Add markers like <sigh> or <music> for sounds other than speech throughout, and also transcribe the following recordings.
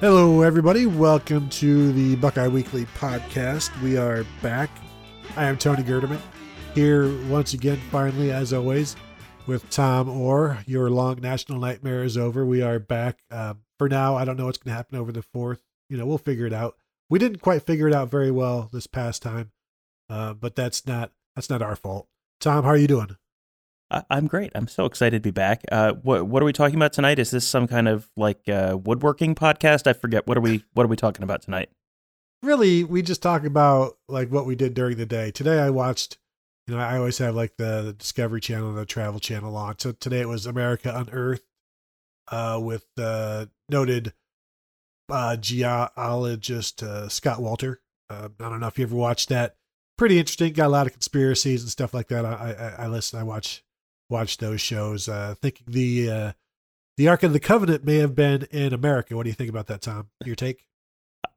Hello, everybody. Welcome to the Buckeye Weekly podcast. We are back. I am Tony Gerdeman here once again, finally, as always, with Tom Orr. Your long national nightmare is over. We are back. Um, for now, I don't know what's going to happen over the fourth. You know, we'll figure it out. We didn't quite figure it out very well this past time, uh, but that's not that's not our fault. Tom, how are you doing? I- I'm great. I'm so excited to be back. Uh, what what are we talking about tonight? Is this some kind of like uh, woodworking podcast? I forget. What are we What are we talking about tonight? really we just talk about like what we did during the day today i watched you know i always have like the, the discovery channel and the travel channel on so today it was america unearthed uh with uh noted uh geologist uh scott wolter uh, i don't know if you ever watched that pretty interesting got a lot of conspiracies and stuff like that i i, I listen i watch watch those shows uh thinking the uh the ark of the covenant may have been in america what do you think about that tom your take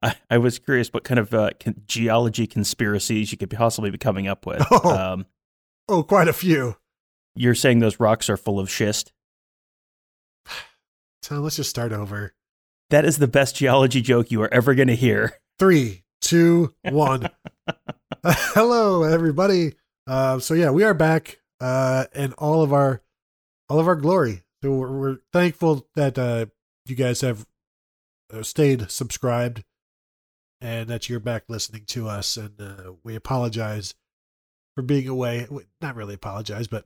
I, I was curious what kind of uh, con- geology conspiracies you could possibly be coming up with. <laughs> Oh. Um, oh quite a few you're saying those rocks are full of schist. <sighs> Tom, let's just start over. That is the best geology joke you are ever going to hear. Three, two, one. <laughs> <laughs> Hello, everybody. Uh, so yeah, we are back uh, in all of our all of our glory. So we're, we're thankful that uh, you guys have uh, stayed subscribed and that you're back listening to us. And uh, we apologize for being away. Not really apologize, but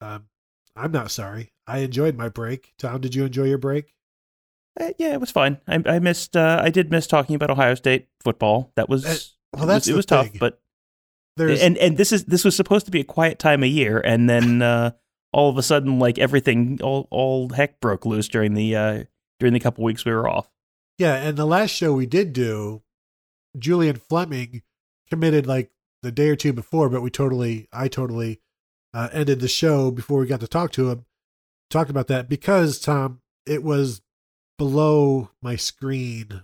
um, I'm not sorry. I enjoyed my break. Tom, did you enjoy your break? Uh, yeah, it was fine. I, I missed. Uh, I did miss talking about Ohio State football. That was Uh, well, it that's was, it was tough, but There's and and this is this was supposed to be a quiet time of year, and then <laughs> uh, all of a sudden, like everything, all all heck broke loose during the uh, during the couple weeks we were off. Yeah, and the last show we did do, Julian Fleming committed like the day or two before, but we totally, I totally uh, ended the show before we got to talk to him. Talked about that because Tom, it was below my screen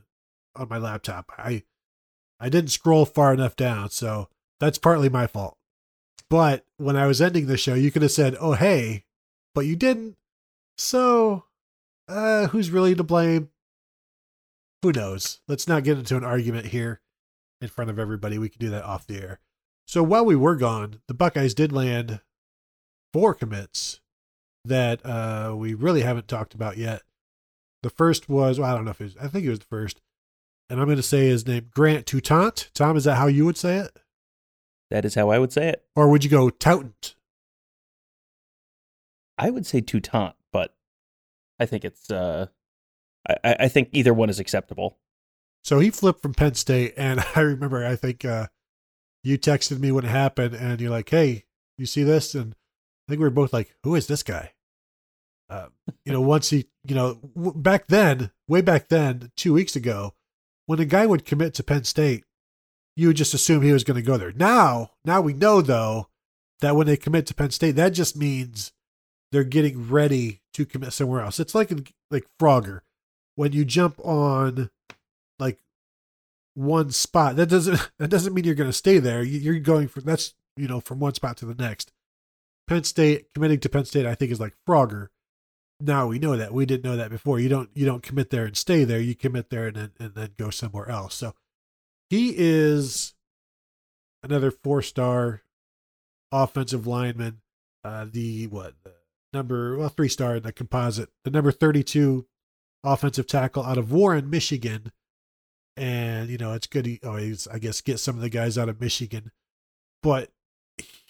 on my laptop. I, I didn't scroll far enough down, so that's partly my fault. But when I was ending the show, you could have said, "Oh hey," but you didn't. So, uh, who's really to blame? who knows? Let's not get into an argument here in front of everybody. We can do that off the air. So while we were gone, the Buckeyes did land four commits that uh, we really haven't talked about yet. The first was, well, I don't know if it was, I think it was the first. And I'm going to say his name, Grant Toutant. Tom, is that how you would say it? That is how I would say it. Or would you go Toutant? I would say Toutant, but I think it's. Uh, I, I I think either one is acceptable. So he flipped from Penn State, and <laughs> I remember I think uh, you texted me when it happened, and you're like, "Hey, you see this?" And I think we were both like, "Who is this guy?" Uh, you know, once he, you know, w- back then, way back then, two weeks ago, when a guy would commit to Penn State, you would just assume he was going to go there. Now, now we know though that when they commit to Penn State, that just means they're getting ready to commit somewhere else. It's like in, like Frogger when you jump on like one spot. That doesn't <laughs> that doesn't mean you're going to stay there. You- You're going from that's you know from one spot to the next. Penn State committing to Penn State, I think, is like Frogger. Now we know that we didn't know that before. You don't you don't commit there and stay there. You commit there and then and then go somewhere else. So he is another four star offensive lineman. Uh, the what the number well three star in the composite. The number thirty two offensive tackle out of Warren, Michigan. And, you know, it's good he always, I guess, get some of the guys out of Michigan. But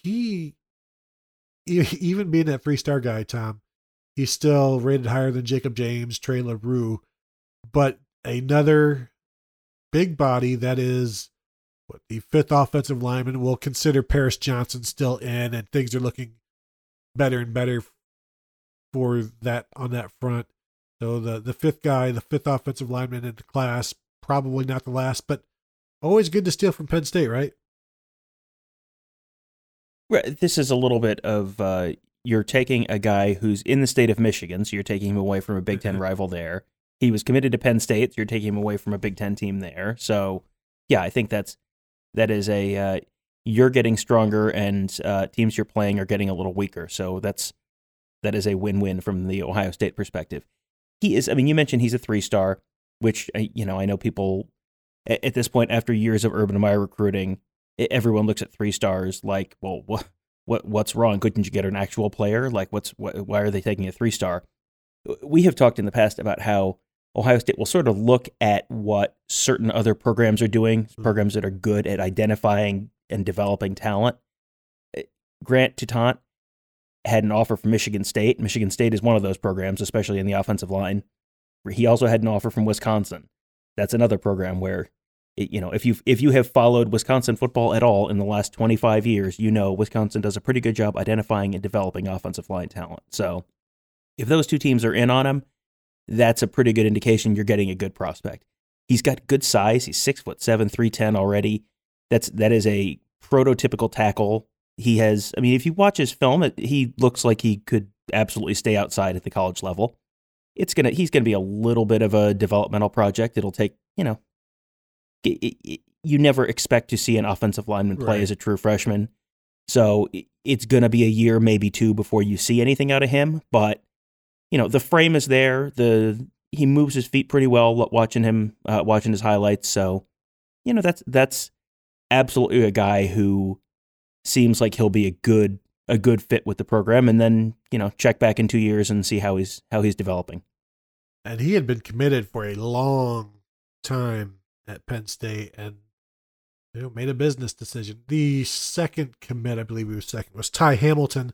he even being that three star guy, Tom, he's still rated higher than Jakob James, Trey Leroux, but another big body that is what the fifth offensive lineman We'll consider Paris Johnson still in, and things are looking better and better for that on that front. So the the fifth guy, the fifth offensive lineman in the class, probably not the last, but always good to steal from Penn State, right? This is a little bit of uh, you're taking a guy who's in the state of Michigan, so you're taking him away from a Big Ten rival there. He was committed to Penn State, so you're taking him away from a Big Ten team there. So, yeah, I think that's that is a uh, you're getting stronger, and uh, teams you're playing are getting a little weaker. So that's that is a win-win from the Ohio State perspective. He is. I mean, you mentioned he's a three-star, which uh, you know I know people at, at this point after years of Urban Meyer recruiting everyone looks at three stars like, well, what what what's wrong? Couldn't you get an actual player? Like, what's what, why are they taking a three star? We have talked in the past about how Ohio State will sort of look at what certain other programs are doing, mm-hmm. programs that are good at identifying and developing talent. Eh, Grant Toutant had an offer from Michigan State. Michigan State is one of those programs, especially in the offensive line. He also had an offer from Wisconsin. That's another program where you know, if you if you have followed Wisconsin football at all in the last 25 years, you know Wisconsin does a pretty good job identifying and developing offensive line talent. So, if those two teams are in on him, that's a pretty good indication you're getting a good prospect. He's got good size. He's six foot seven, three ten already. That's that is a prototypical tackle. He has. I mean, if you watch his film, it, he looks like he could absolutely stay outside at the college level. It's gonna. He's gonna be a little bit of a developmental project. It'll take you know it, it, you never expect to see an offensive lineman play right. as a true freshman. So it's going to be a year, maybe two, before you see anything out of him. But you know, the frame is there. The he moves his feet pretty well. Watching him, uh, watching his highlights. So you know, that's that's absolutely a guy who seems like he'll be a good a good fit with the program. And then you know, check back in two years and see how he's how he's developing. And he had been committed for a long time at Penn State and you know, made a business decision. The second commit, I believe he was second, was Ty Hamilton,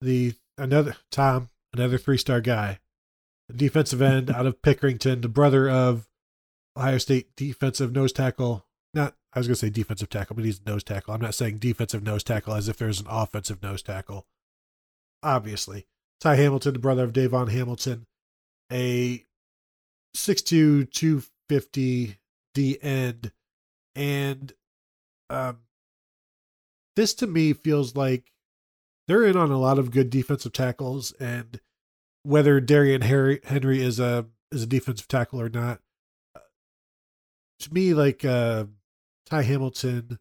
the another Tom, another three star guy, defensive end out of Pickerington, the brother of Ohio State defensive nose tackle. Not I was gonna say defensive tackle, but he's nose tackle. I'm not saying defensive nose tackle as if there's an offensive nose tackle. Obviously. Ty Hamilton, the brother of Davon Hamilton, a 6'2, 250 the end. And um, this to me feels like they're in on a lot of good defensive tackles, and whether Darrion Harry, Henry is a is a defensive tackle or not, uh, to me, like uh, Ty Hamilton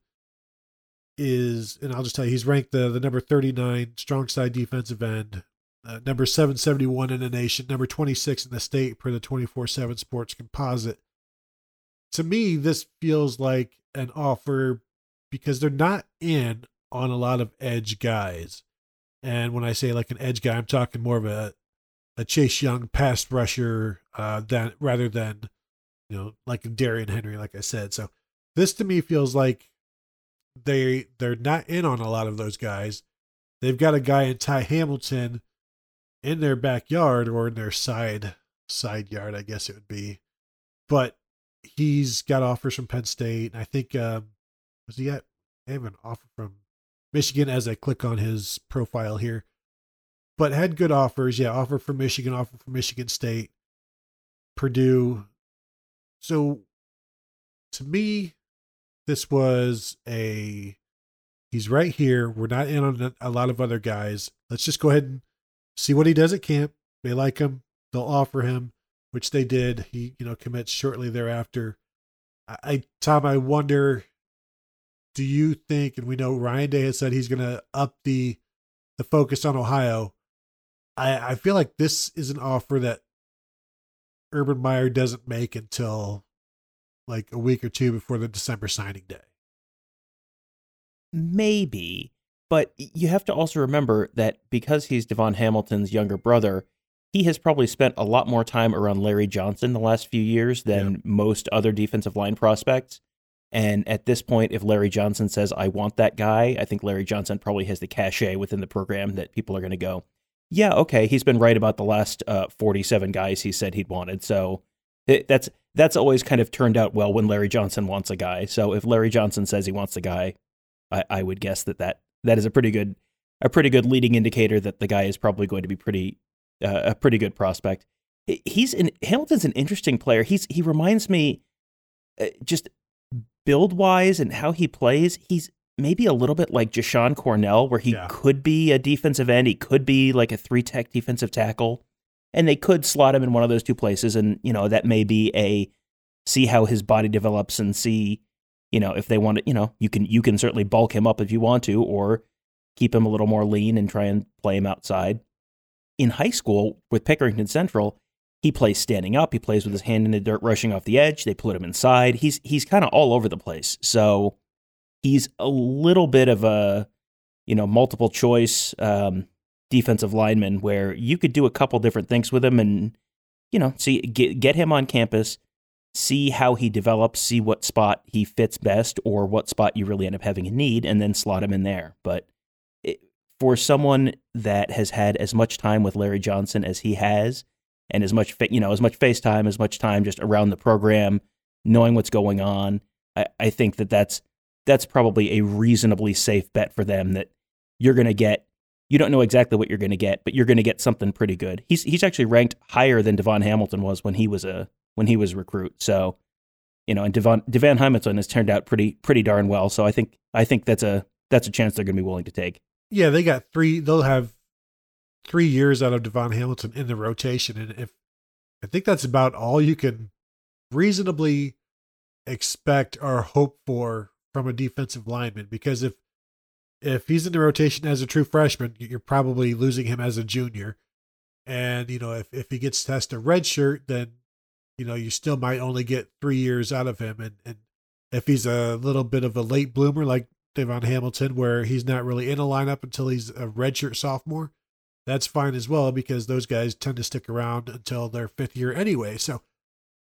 is, and I'll just tell you, he's ranked the the number thirty nine strong side defensive end, uh, number seven seventy one in the nation, number twenty six in the state per the twenty four seven Sports Composite to me, this feels like an offer because they're not in on a lot of edge guys. And when I say like an edge guy, I'm talking more of a a Chase Young pass rusher uh, than rather than you know like Darrion Henry, like I said. So this to me feels like they they're not in on a lot of those guys. They've got a guy in Ty Hamilton in their backyard or in their side side yard, I guess it would be. But he's got offers from Penn State. And I think um, was he at? I have an offer from Michigan as I click on his profile here, but had good offers. Yeah, offer from Michigan, offer from Michigan State, Purdue. So to me, this was a he's right here. We're not in on a lot of other guys. Let's just go ahead and see what he does at camp. They like him. They'll offer him which they did. He, you know, commits shortly thereafter. I, I Tom, I wonder, do you think? And we know Ryan Day has said he's going to up the the focus on Ohio. I I feel like this is an offer that Urban Meyer doesn't make until like a week or two before the December signing day. Maybe, but you have to also remember that because he's Devon Hamilton's younger brother, he has probably spent a lot more time around Larry Johnson the last few years than most other defensive line prospects. And at this point, if Larry Johnson says, I want that guy, I think Larry Johnson probably has the cachet within the program that people are going to go, yeah, okay, he's been right about the last uh, 47 guys he said he'd wanted. So it, that's that's always kind of turned out well when Larry Johnson wants a guy. So if Larry Johnson says he wants a guy, I, I would guess that, that that is a pretty good a pretty good leading indicator that the guy is probably going to be pretty uh, a pretty good prospect. He's an, Hamilton's an interesting player. He's he reminds me uh, just build wise and how he plays. He's maybe a little bit like Jashon Cornell, where he Yeah. could be a defensive end. He could be like a three tech defensive tackle, and they could slot him in one of those two places. And you know that may be a see how his body develops and see you know if they want to. You know you can you can certainly bulk him up if you want to, or keep him a little more lean and try and play him outside. In high school with Pickerington Central, he plays standing up. He plays with his hand in the dirt, rushing off the edge. They put him inside. He's he's kind of all over the place. So he's a little bit of a you know multiple choice um, defensive lineman where you could do a couple different things with him and you know see get get him on campus, see how he develops, see what spot he fits best, or what spot you really end up having a need, and then slot him in there. But it, for someone that has had as much time with Larry Johnson as he has, and as much you know as much FaceTime, as much time just around the program, knowing what's going on, I, I think that that's that's probably a reasonably safe bet for them that you're going to get. You don't know exactly what you're going to get, but you're going to get something pretty good. He's he's actually ranked higher than Devon Hamilton was when he was a when he was recruit. So, you know, and Devon Devon Hamilton has turned out pretty pretty darn well. So I think I think that's a that's a chance they're going to be willing to take. Yeah, they got three. They'll have three years out of Devon Hamilton in the rotation, and if I think that's about all you can reasonably expect or hope for from a defensive lineman. Because if if he's in the rotation as a true freshman, you're probably losing him as a junior. And you know, if if he gets tested red shirt, then you know you still might only get three years out of him. And and if he's a little bit of a late bloomer like Devon Hamilton, where he's not really in a lineup until he's a redshirt sophomore, that's fine as well because those guys tend to stick around until their fifth year anyway. So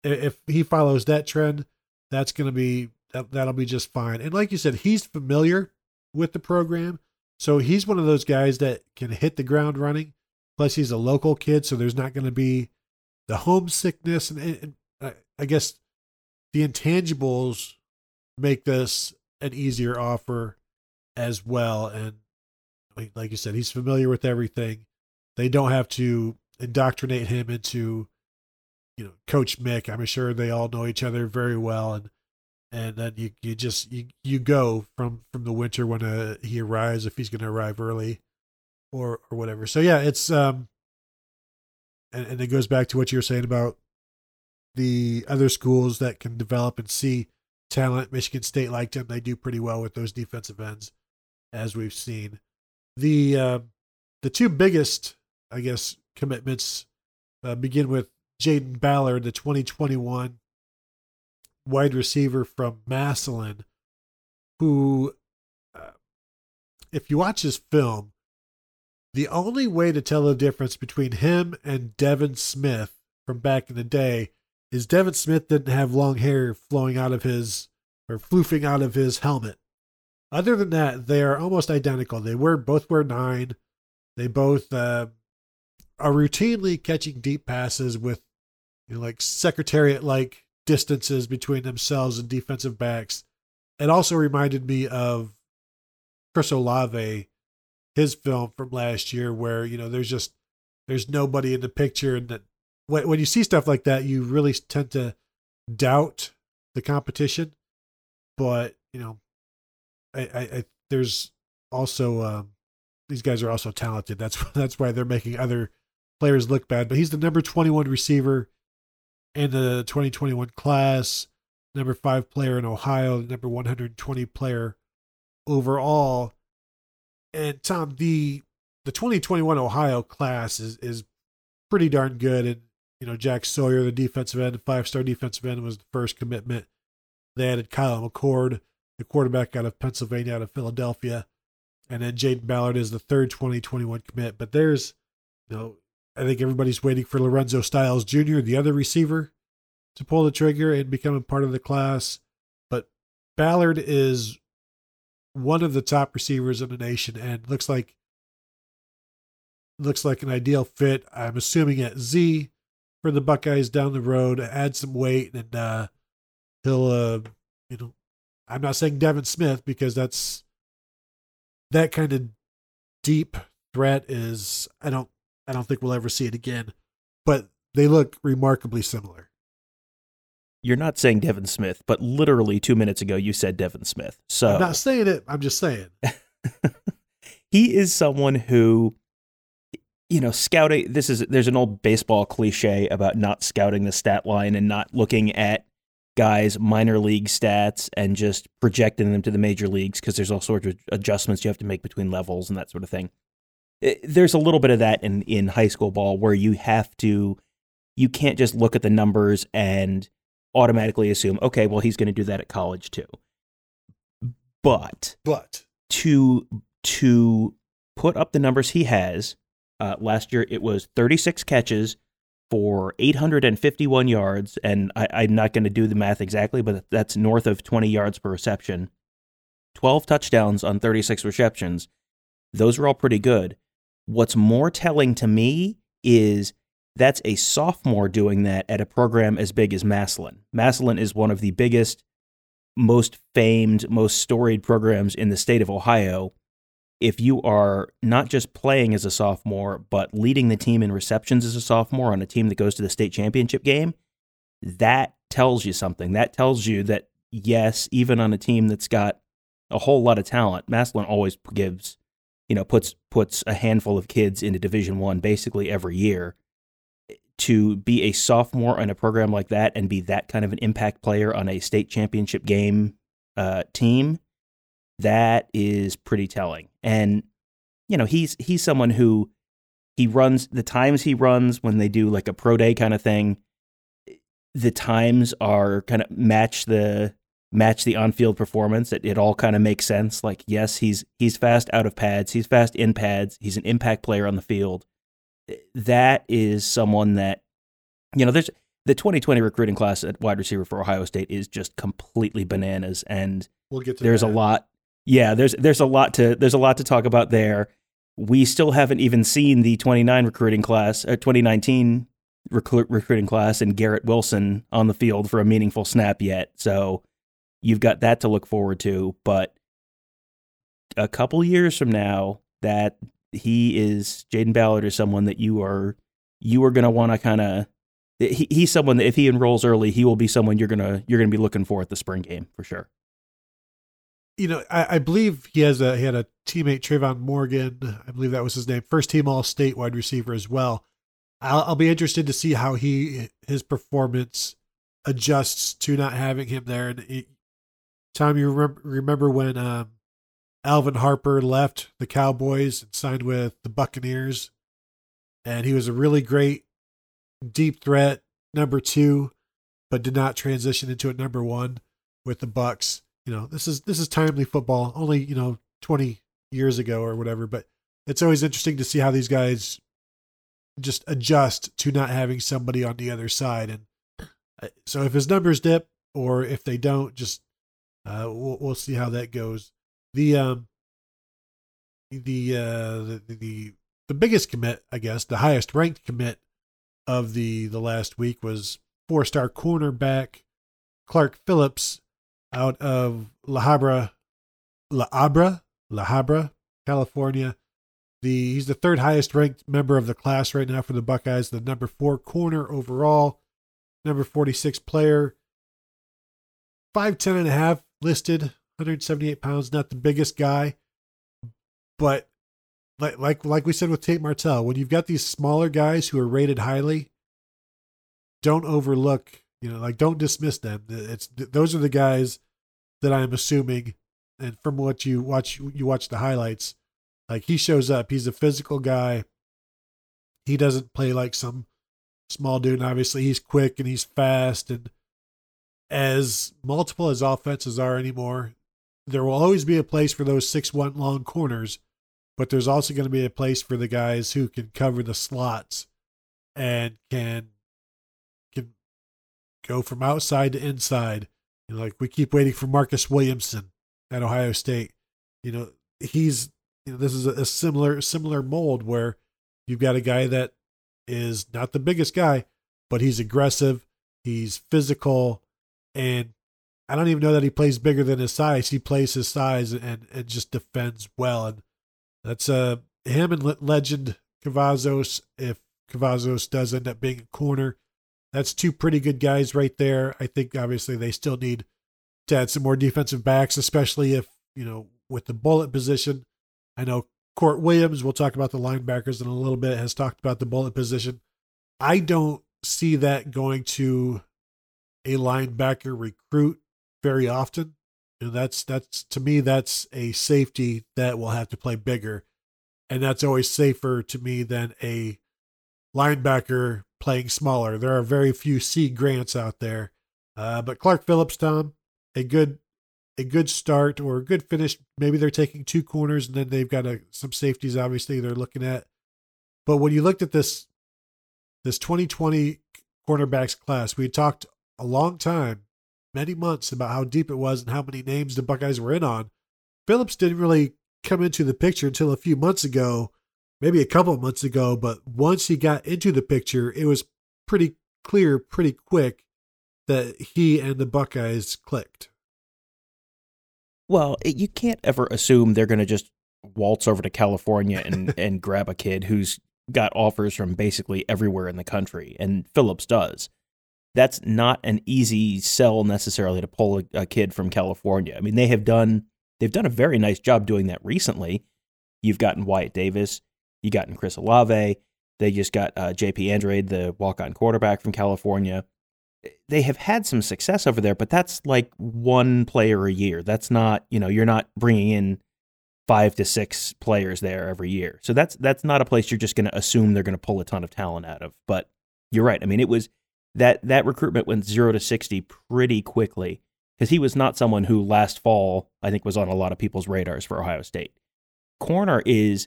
if he follows that trend, that's going to be that, that'll be just fine. And like you said, he's familiar with the program, so he's one of those guys that can hit the ground running. Plus, he's a local kid, so there's not going to be the homesickness, and, and I guess the intangibles make this an easier offer as well. And like, you said, he's familiar with everything. They don't have to indoctrinate him into, you know, Coach Mick. I'm sure they all know each other very well, and and then you you just you you go from from the winter when uh, he arrives if he's going to arrive early, or or whatever. So yeah, it's um, and and it goes back to what you were saying about the other schools that can develop and see talent. Michigan State liked him; they do pretty well with those defensive ends, as we've seen. The uh, the two biggest, I guess, commitments uh, begin with Jayden Ballard, the 2021 wide receiver from Massillon, who, uh, if you watch his film, the only way to tell the difference between him and Devin Smith from back in the day is Devin Smith didn't have long hair flowing out of his or floofing out of his helmet. Other than that, they are almost identical. They were both were nine. They both uh, are routinely catching deep passes with you know, like secretariat like distances between themselves and defensive backs. It also reminded me of Chris Olave, his film from last year, where you know there's just there's nobody in the picture, and that when when you see stuff like that, you really tend to doubt the competition. But you know, I, I, I there's also um, these guys are also talented. That's <laughs> that's why they're making other players look bad. But he's the number 21 receiver in the 2021 class, number five player in Ohio, number 120 player overall. And Tom, the the 2021 Ohio class is is pretty darn good. And you know, Jack Sawyer, the defensive end, five star defensive end, was the first commitment. They added Kyle McCord, the quarterback out of Pennsylvania, out of Philadelphia. And then Jayden Ballard is the third 2021 commit. But there's, you know, I think everybody's waiting for Lorenzo Styles Jr., the other receiver, to pull the trigger and become a part of the class. But Ballard is one of the top receivers in the nation and looks like looks like an ideal fit. I'm assuming at Z for the Buckeyes down the road, add some weight, and uh, he'll, uh, you know, I'm not saying Devin Smith because that's that kind of deep threat is I don't I don't think we'll ever see it again, but they look remarkably similar. You're not saying Devin Smith, but literally two minutes ago you said Devin Smith. So I'm not saying it. I'm just saying. <laughs> he is someone who you know scouting this is there's an old baseball cliche about not scouting the stat line and not looking at guys minor league stats and just projecting them to the major leagues because there's all sorts of adjustments you have to make between levels and that sort of thing it, there's a little bit of that in in high school ball where you have to you can't just look at the numbers and automatically assume okay well he's going to do that at college too but But to to put up the numbers he has. Uh, last year it was 36 catches for 851 yards, and I, I'm not going to do the math exactly, but that's north of 20 yards per reception. 12 touchdowns on 36 receptions. Those are all pretty good. What's more telling to me is that's a sophomore doing that at a program as big as Massillon. Massillon is one of the biggest most famed, most storied programs in the state of Ohio, if you are not just playing as a sophomore, but leading the team in receptions as a sophomore on a team that goes to the state championship game, that tells you something. That tells you that, yes, even on a team that's got a whole lot of talent, Massillon always gives, you know, puts puts a handful of kids into Division One basically every year to be a sophomore on a program like that and be that kind of an impact player on a state championship game uh, team, that is pretty telling. And you know, he's he's someone who he runs the times he runs when they do like a pro day kind of thing. The times are kind of match the match the on-field performance. It, it all kind of makes sense. Like, yes, he's he's fast out of pads, he's fast in pads, he's an impact player on the field eh, that is someone that you know there's the 2020 recruiting class at wide receiver for Ohio State is just completely bananas and we'll get to there's that. a lot yeah there's there's a lot to there's a lot to talk about there we still haven't even seen the 29 recruiting class uh, 2019 recru- recruiting class and Garrett Wilson on the field for a meaningful snap yet so you've got that to look forward to but a couple years from now that he is Jayden Ballard is someone that you are you are going to want to kind of he, he's someone that if he enrolls early, he will be someone you're gonna you're gonna be looking for at the spring game for sure. You know, I, I believe he has a he had a teammate Trayvon Morgan. I believe that was his name. First team All State wide receiver as well. I'll, I'll be interested to see how he his performance adjusts to not having him there. And it, Tom, you remember remember when um, Alvin Harper left the Cowboys and signed with the Buccaneers, and he was a really great deep threat number two, but did not transition into a number one with the Bucks. You know, this is this is timely football. Only you know twenty years ago or whatever, but it's always interesting to see how these guys just adjust to not having somebody on the other side. And uh, so if his numbers dip or if they don't, just uh, we'll, we'll see how that goes. The um the uh the, the the biggest commit, I guess, the highest ranked commit of the the last week was four star cornerback Clark Phillips out of La Habra, La Habra, La Habra, California. The he's the third highest ranked member of the class right now for the Buckeyes. The number four corner overall, number forty six player, five ten and a half listed, 178 pounds. Not the biggest guy, but like like like we said with Tate Martell, when you've got these smaller guys who are rated highly, don't overlook, you know, like don't dismiss them. It's those are the guys that I'm assuming, and from what you watch, you watch the highlights, like he shows up. He's a physical guy. He doesn't play like some small dude. And obviously, he's quick and he's fast. And as multiple as offenses are anymore, there will always be a place for those six one long corners but there's also going to be a place for the guys who can cover the slots and can can go from outside to inside You know, like we keep waiting for Marcus Williamson at Ohio State. You know, he's you know this is a, a similar similar mold where you've got a guy that is not the biggest guy, but he's aggressive, he's physical, and I don't even know that he plays bigger than his size. He plays his size and and just defends well, and that's uh him and Lejond Cavazos. If Cavazos does end up being a corner, that's two pretty good guys right there. I think obviously they still need to add some more defensive backs, especially if you know with the bullet position. I know Court Williams. We'll talk about the linebackers in a little bit. Has talked about the bullet position. I don't see that going to a linebacker recruit very often. And that's that's to me that's a safety that will have to play bigger. And that's always safer to me than a linebacker playing smaller. There are very few C grants out there. Uh, but Clark Phillips, Tom, a good a good start or a good finish. Maybe they're taking two corners and then they've got a, some safeties. Obviously, they're looking at. But when you looked at this this 2020 cornerbacks class, we talked a long time many months about how deep it was and how many names the Buckeyes were in on. Phillips didn't really come into the picture until a few months ago, maybe a couple of months ago, but once he got into the picture, it was pretty clear pretty quick that he and the Buckeyes clicked. Well, it, you can't ever assume they're going to just waltz over to California and, <laughs> and grab a kid who's got offers from basically everywhere in the country, and Phillips does that's not an easy sell necessarily to pull a, a, kid from California. I mean, they have done they've done a very nice job doing that recently. You've gotten Wyatt Davis, you gotten Chris Olave, they just got uh, JP Andrade, the walk-on quarterback from California. They have had some success over there, but that's like one player a year. That's not you know you're not bringing in five to six players there every year. So that's that's not a place you're just going to assume they're going to pull a ton of talent out of. But you're right. I mean, it was that that recruitment went zero to sixty pretty quickly because he was not someone who last fall I think was on a lot of people's radars for Ohio State. Corner is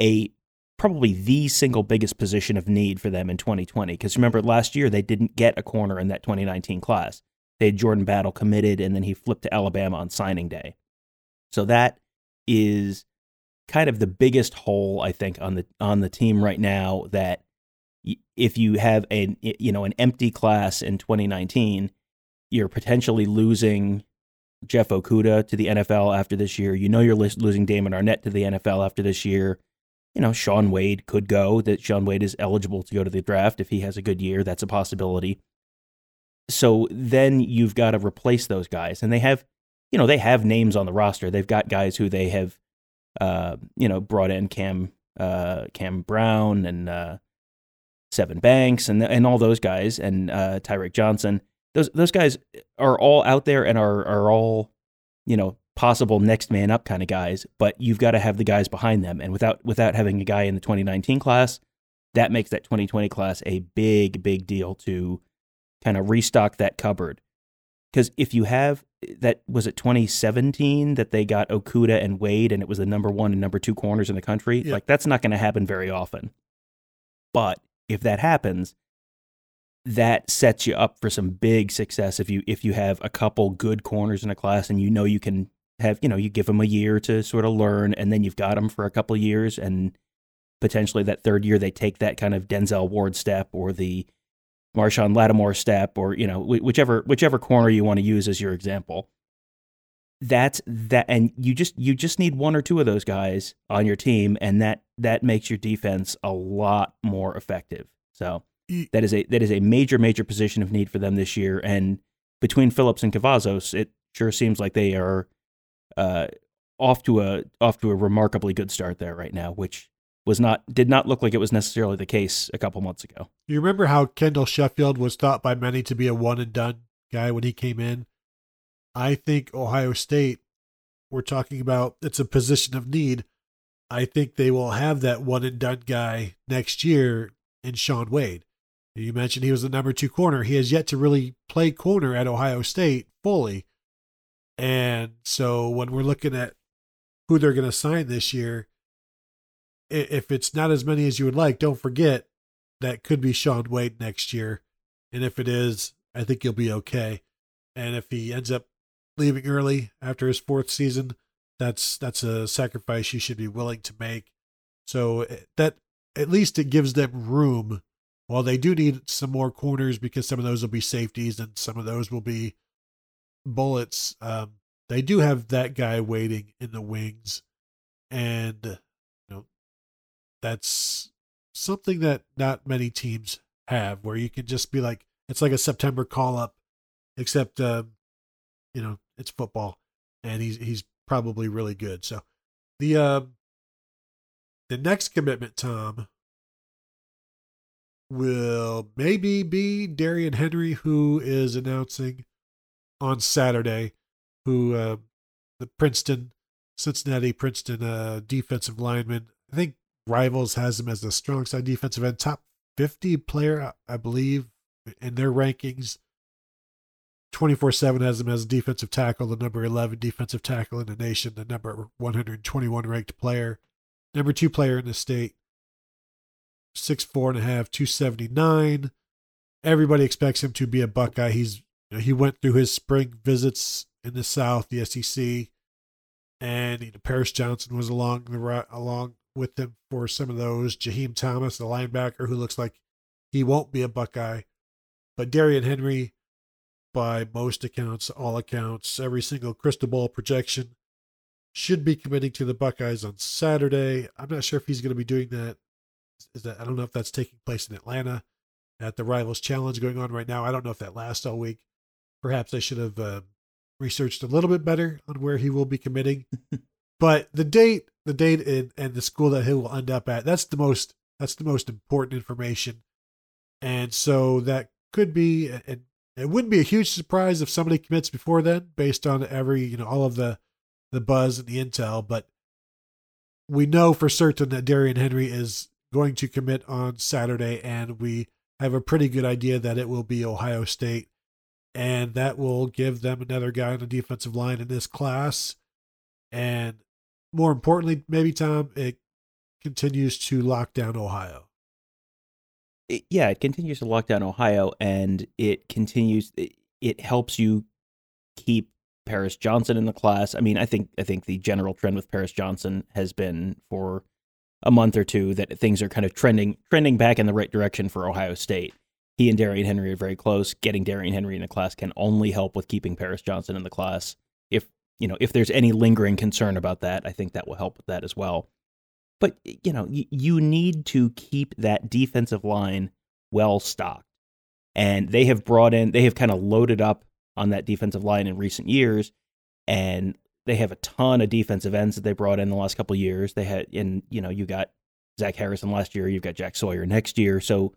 a probably the single biggest position of need for them in 2020 because remember last year they didn't get a corner in that 2019 class. They had Jordan Battle committed and then he flipped to Alabama on signing day. So that is kind of the biggest hole I think on the on the team right now that if you have a you know an empty class in 2019, you're potentially losing Jeff Okudah to the NFL after this year. You know you're losing Damon Arnette to the NFL after this year. You know Shaun Wade could go. That Shaun Wade is eligible to go to the draft if he has a good year. That's a possibility. So then you've got to replace those guys, and they have, you know, they have names on the roster. They've got guys who they have, uh, you know, brought in Cam, uh, Cam Brown and uh, Sevyn Banks and and all those guys and uh, Tyreke Johnson. Those those guys are all out there and are are all you know possible next man up kind of guys. But you've got to have the guys behind them, and without without having a guy in the 2019 class, that makes that 2020 class a big big deal to kind of restock that cupboard. Because if you have that was it 2017 that they got Okudah and Wade and it was the number one and number two corners in the country. Yeah. Like that's not going to happen very often. But if that happens, that sets you up for some big success if you if you have a couple good corners in a class and you know you can have you know you give them a year to sort of learn and then you've got them for a couple years and potentially that third year they take that kind of Denzel Ward step or the Marshon Lattimore step or you know whichever whichever corner you want to use as your example. That's that and you just you just need one or two of those guys on your team and that that makes your defense a lot more effective. So that is a that is a major major position of need for them this year and between Phillips and Cavazos it sure seems like they are uh, off to a off to a remarkably good start there right now which was not did not look like it was necessarily the case a couple months ago. You remember how Kendall Sheffield was thought by many to be a one and done guy when he came in I think Ohio State, we're talking about it's a position of need. I think they will have that one and done guy next year in Shaun Wade. You mentioned he was the number two corner. He has yet to really play corner at Ohio State fully. And so when we're looking at who they're going to sign this year, if it's not as many as you would like, don't forget that could be Shaun Wade next year. And if it is, I think you'll be okay. and if he ends up leaving early after his fourth season, that's that's a sacrifice you should be willing to make. So eh, that at least it gives them room. While they do need some more corners because some of those will be safeties and some of those will be bullets. Um, they do have that guy waiting in the wings, and you know that's something that not many teams have, where you can just be like, it's like a September call up, except um, you know it's football, and he's he's probably really good. So the um, the next commitment, Tom, will maybe be Darrion Henry, who is announcing on Saturday, who uh, the Princeton, Cincinnati Princeton uh, defensive lineman. I think Rivals has him as the strong side defensive end, top 50 player, I believe, in their rankings. 24 7 has him as a defensive tackle, the number 11 defensive tackle in the nation, the number 121 ranked player, number two player in the state, six four and a half, 279. Everybody expects him to be a Buckeye. He's you know, he went through his spring visits in the South, the SEC, and you know, Paris Johnson was along the along with them for some of those. Jaheim Thomas, the linebacker, who looks like he won't be a Buckeye. But Darrion Henry, by most accounts, all accounts, every single crystal ball projection, should be committing to the Buckeyes on Saturday. I'm not sure if he's going to be doing that. Is that I don't know if that's taking place in Atlanta at the Rivals Challenge going on right now. I don't know if that lasts all week. Perhaps I should have uh, researched a little bit better on where he will be committing. <laughs> but the date the date and, and the school that he will end up at. That's the most that's the most important information. And so that could be and it wouldn't be a huge surprise if somebody commits before then, based on every, you know, all of the the buzz and the intel, but we know for certain that Darrion Henry is going to commit on Saturday, and we have a pretty good idea that it will be Ohio State. And that will give them another guy on the defensive line in this class. And more importantly, maybe Tom, it continues to lock down Ohio. It, yeah, it continues to lock down Ohio, and it continues. It, it helps you keep Paris Johnson in the class. I mean, I think I think the general trend with Paris Johnson has been for a month or two that things are kind of trending trending back in the right direction for Ohio State. He and Darrion Henry are very close. Getting Darrion Henry in the class can only help with keeping Paris Johnson in the class. If you know, if there's any lingering concern about that, I think that will help with that as well. But, you know, y- you need to keep that defensive line well stocked. And they have brought in, they have kind of loaded up on that defensive line in recent years. And they have a ton of defensive ends that they brought in the last couple years. They had, and, you know, you got Zach Harrison last year, you've got Jack Sawyer next year. So,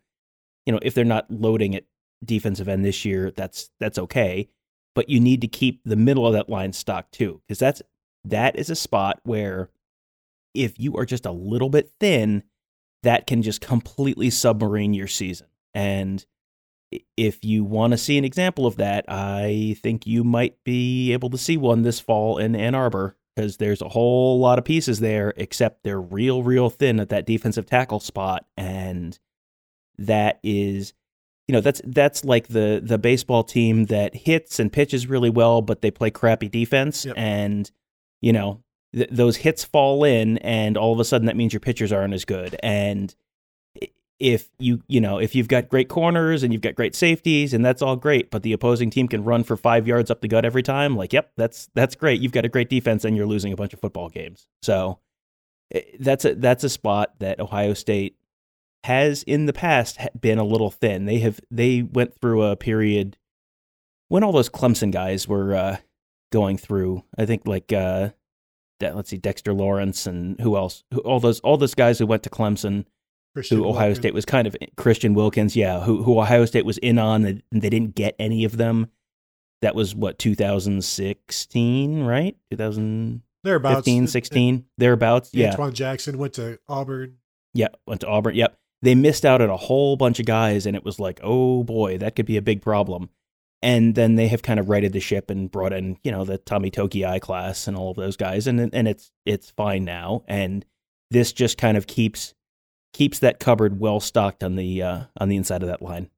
you know, if they're not loading at defensive end this year, that's that's okay but you need to keep the middle of that line stocked too, because that's that is a spot where if you are just a little bit thin, that can just completely submarine your season. And if you want to see an example of that, I think you might be able to see one this fall in Ann Arbor because there's a whole lot of pieces there, except they're real, real thin at that defensive tackle spot. And that is you know that's that's like the the baseball team that hits and pitches really well, but they play crappy defense, yep. and you know th- those hits fall in, and all of a sudden that means your pitchers aren't as good. And if you you know if you've got great corners and you've got great safeties, and that's all great, but the opposing team can run for five yards up the gut every time, like yep, that's that's great. You've got a great defense, and you're losing a bunch of football games. So eh, that's a that's a spot that Ohio State has in the past been a little thin. They have they went through a period when all those Clemson guys were uh, going through. I think like uh, let's see, Dexter Lawrence and who else? Who, all those all those guys who went to Clemson. Christian who Ohio Wilkins. State was kind of Christian Wilkins, yeah, who who Ohio State was in on, and they didn't get any of them. That was what 2016, right? 2015, thereabouts. 16, thereabouts. Yeah. Antwuan Jackson went to Auburn. Yeah, went to Auburn. Yep they missed out on a whole bunch of guys, and it was like, oh boy, that could be a big problem. And then they have kind of righted the ship and brought in, you know, the Tommy Togiai class and all of those guys, and and it's it's fine now. And this just kind of keeps keeps that cupboard well stocked on the uh, on the inside of that line.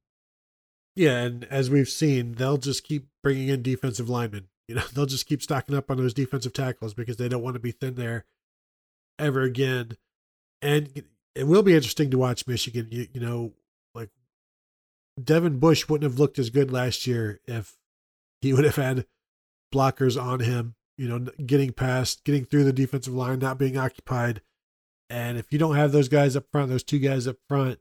Yeah, and as we've seen, they'll just keep bringing in defensive linemen. <laughs> You know, they'll just keep stocking up on those defensive tackles because they don't want to be thin there ever again. And it will be interesting to watch Michigan. You, you know, like Devin Bush wouldn't have looked as good last year if he would have had blockers on him, you know, getting past, getting through the defensive line, not being occupied. And if you don't have those guys up front, those two guys up front,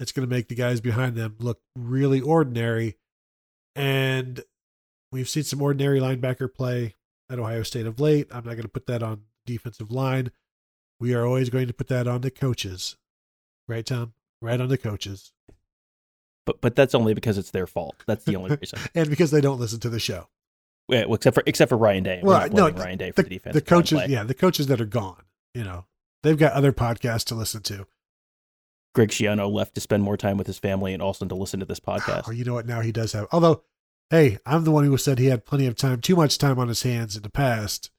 it's going to make the guys behind them look really ordinary. And we've seen some ordinary linebacker play at Ohio State of late. I'm not going to put that on defensive line. We are always going to put that on the coaches. Right, Tom? Right on the coaches. But but that's only because it's their fault. That's the only <laughs> reason. and because they don't listen to the show. Yeah, well, except for except for Ryan Day. Well, no, Ryan Day the, for the, defense. the coaches, yeah, the coaches that are gone. You know, they've got other podcasts to listen to. Greg Schiano left to spend more time with his family and also to listen to this oh, podcast. Oh, you know what? Now he does have. Although, hey, I'm the one who said he had plenty of time, too much time on his hands in the past.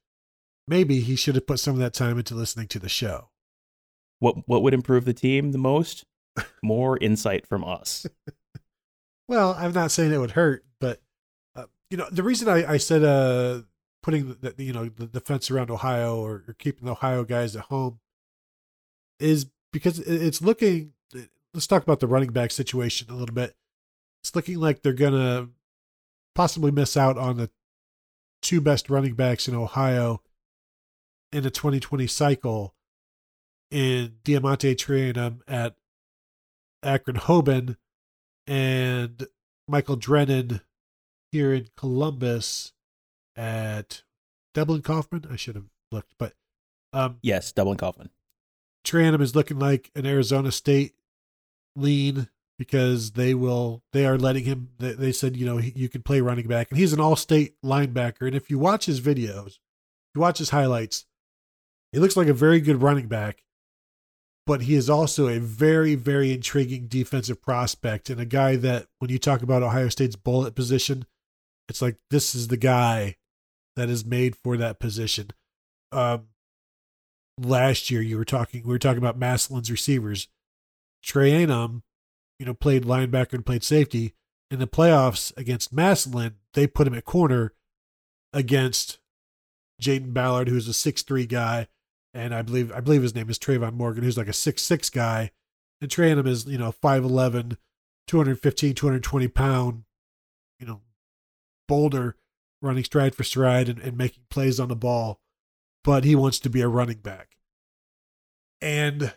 Maybe he should have put some of that time into listening to the show. What what would improve the team the most? <laughs> More insight from us. <laughs> well, I'm not saying it would hurt, but uh, you know, the reason I, I said uh, putting the you know the defense around Ohio or, or keeping the Ohio guys at home is because it's looking. Let's talk about the running back situation a little bit. It's looking like they're gonna possibly miss out on the two best running backs in Ohio in a 2020 cycle in DeaMonte Trayanum at Akron Hoban and Michael Drennan here in Columbus at Dublin Coffman. I should have looked, but um, yes, Dublin Coffman. Trayanum is looking like an Arizona State lean because they will they are letting him. They, they said you know he, you can play running back, and he's an all-state linebacker. And if you watch his videos, you watch his highlights, he looks like a very good running back but he is also a very, very intriguing defensive prospect and a guy that, when you talk about Ohio State's bullet position, it's like this is the guy that is made for that position. Um, last year, you were talking, we were talking about Massillon's receivers. Trayanum, you know, played linebacker and played safety. In the playoffs against Massillon, they put him at corner against Jayden Ballard, who's a six-three guy and I believe I believe his name is Trayvon Morgan, who's like a six six guy, and Trayanum is you know 5'11", 215, 220 pound, you know, boulder, running stride for stride and, and making plays on the ball, but he wants to be a running back, and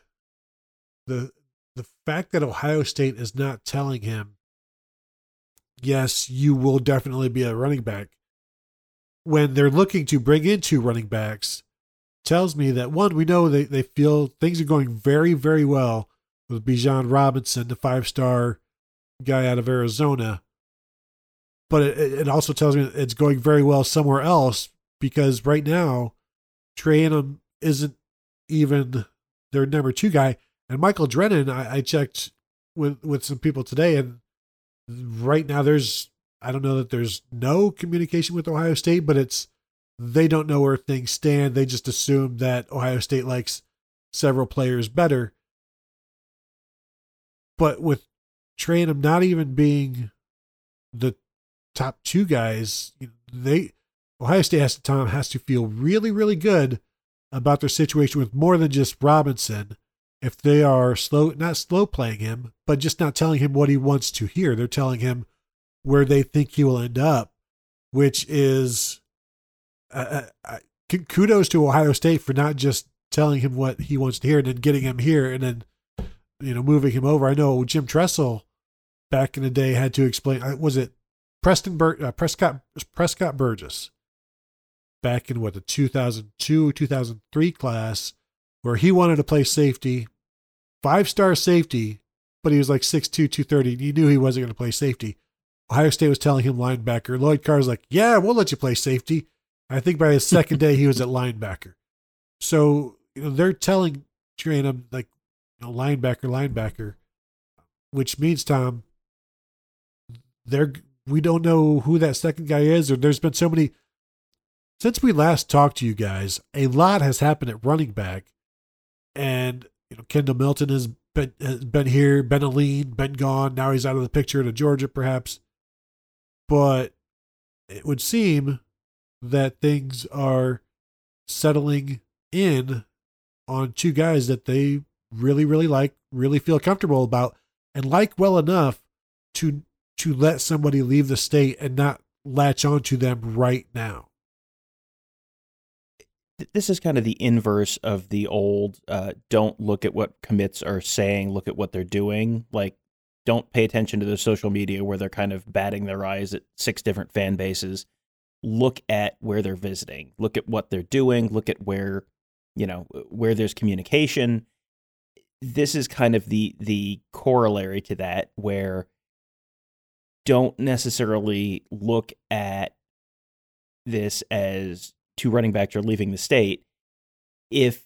the the fact that Ohio State is not telling him, yes, you will definitely be a running back, when they're looking to bring in two running backs tells me that one, we know they, they feel things are going very, very well with Bijan Robinson, the five star guy out of Arizona. But it, it also tells me it's going very well somewhere else because right now, Trayanum isn't even their number two guy. And Michael Drennan, I, I checked with, with some people today, and right now there's, I don't know that there's no communication with Ohio State, but it's, they don't know where things stand. They just assume that Ohio State likes several players better. But with Trayanum not even being the top two guys, they Ohio State has to Tom has to feel really, really good about their situation with more than just Robinson. If they are slow, not slow playing him, but just not telling him what he wants to hear, they're telling him where they think he will end up, which is uh, uh kudos to Ohio State for not just telling him what he wants to hear and then getting him here and then you know moving him over. I know Jim Tressel back in the day had to explain. Uh, was it Preston Bur- uh, Prescott Prescott Burgess back in what the 2002 2003 class where he wanted to play safety, five star safety, but he was like 6'2", 230. He knew he wasn't going to play safety. Ohio State was telling him linebacker. Lloyd Carr's like, yeah, we'll let you play safety. I think by his second day he was at linebacker. So you know they're telling Trayanum like you know, linebacker, linebacker, which means Tom, they're we don't know who that second guy is, or there's been so many since we last talked to you guys. A lot has happened at running back, and you know Kendall Milton has been has been here, been a lean, been gone. Now he's out of the picture to Georgia, perhaps. But it would seem that things are settling in on two guys that they really, really like, really feel comfortable about, and like well enough to to let somebody leave the state and not latch onto them right now. this is kind of the inverse of the old uh, don't look at what commits are saying look at what they're doing like don't pay attention to their social media where they're kind of batting their eyes at six different fan bases look at where they're visiting look at what they're doing look at where you know where there's communication this is kind of the the corollary to that where don't necessarily look at this as two running backs are leaving the state. If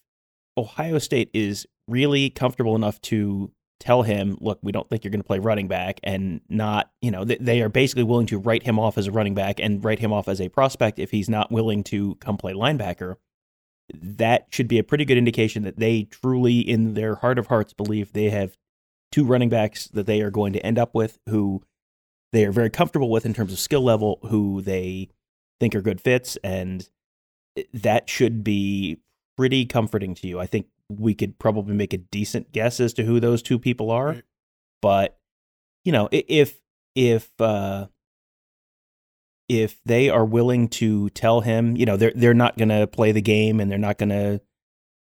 Ohio State is really comfortable enough to tell him, look, we don't think you're going to play running back, and not, you know, they are basically willing to write him off as a running back and write him off as a prospect if he's not willing to come play linebacker. That should be a pretty good indication that they truly, in their heart of hearts, believe they have two running backs that they are going to end up with who they are very comfortable with in terms of skill level, who they think are good fits, and eh, that should be pretty comforting to you. I think we could probably make a decent guess as to who those two people are, Right. but you know, if if uh, if they are willing to tell him, you know, they're they're not going to play the game and they're not going to,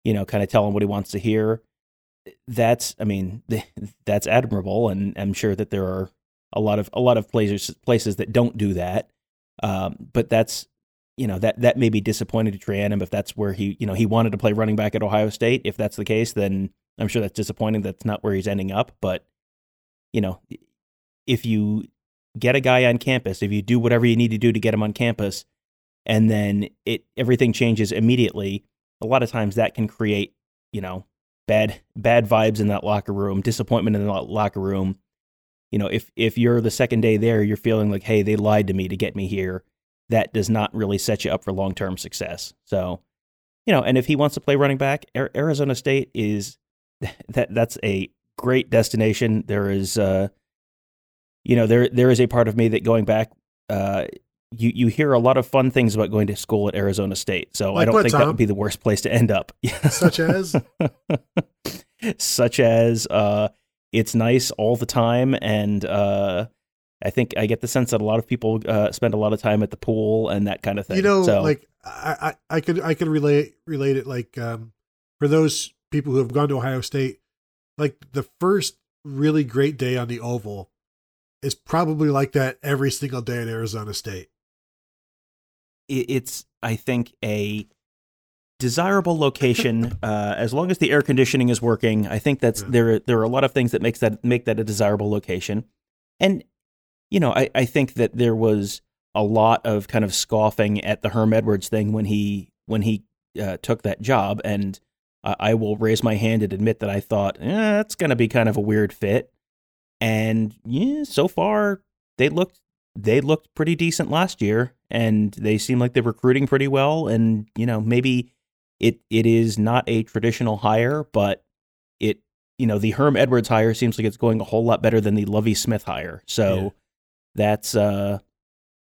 you know, kind of tell him what he wants to hear. That's, I mean, <laughs> that's admirable, and I'm sure that there are a lot of a lot of places places that don't do that. Um, but that's you know that that may be disappointing to Adams if that's where he you know he wanted to play running back at Ohio State. If that's the case, then I'm sure that's disappointing. That's not where he's ending up. But you know, if you get a guy on campus, if you do whatever you need to do to get him on campus, and then it everything changes immediately, a lot of times that can create you know bad bad vibes in that locker room, disappointment in that locker room. You know, if if you're the second day there, you're feeling like, hey, they lied to me to get me here. That does not really set you up for long term success. So, you know, and if he wants to play running back, Arizona State is <laughs> that that's a great destination. There is, uh, you know, there there is a part of me that going back, uh, you you hear a lot of fun things about going to school at Arizona State. So I don't what, think that would be the worst place to end up. <laughs> Such as such as uh, it's nice all the time, and uh, I think I get the sense that a lot of people uh, spend a lot of time at the pool and that kind of thing. you know, so, like I, I, I could I could relate relate it like um, for those people who have gone to Ohio State, like the first really great day on the Oval is probably like that every single day at Arizona State. it's I think a desirable location <laughs> uh, as long as the air conditioning is working. I think that's Yeah. there. There are a lot of things that makes that make that a desirable location, and you know I, I think that there was a lot of kind of scoffing at the Herm Edwards thing when he when he uh, took that job, and I, will raise my hand and admit that I thought eh, that's going to be kind of a weird fit, and yeah, so far they looked they looked pretty decent last year. And they seem like they're recruiting pretty well. And you know maybe it it is not a traditional hire but it you know the Herm Edwards hire seems like it's going a whole lot better than the Lovie Smith hire. So Yeah. That's uh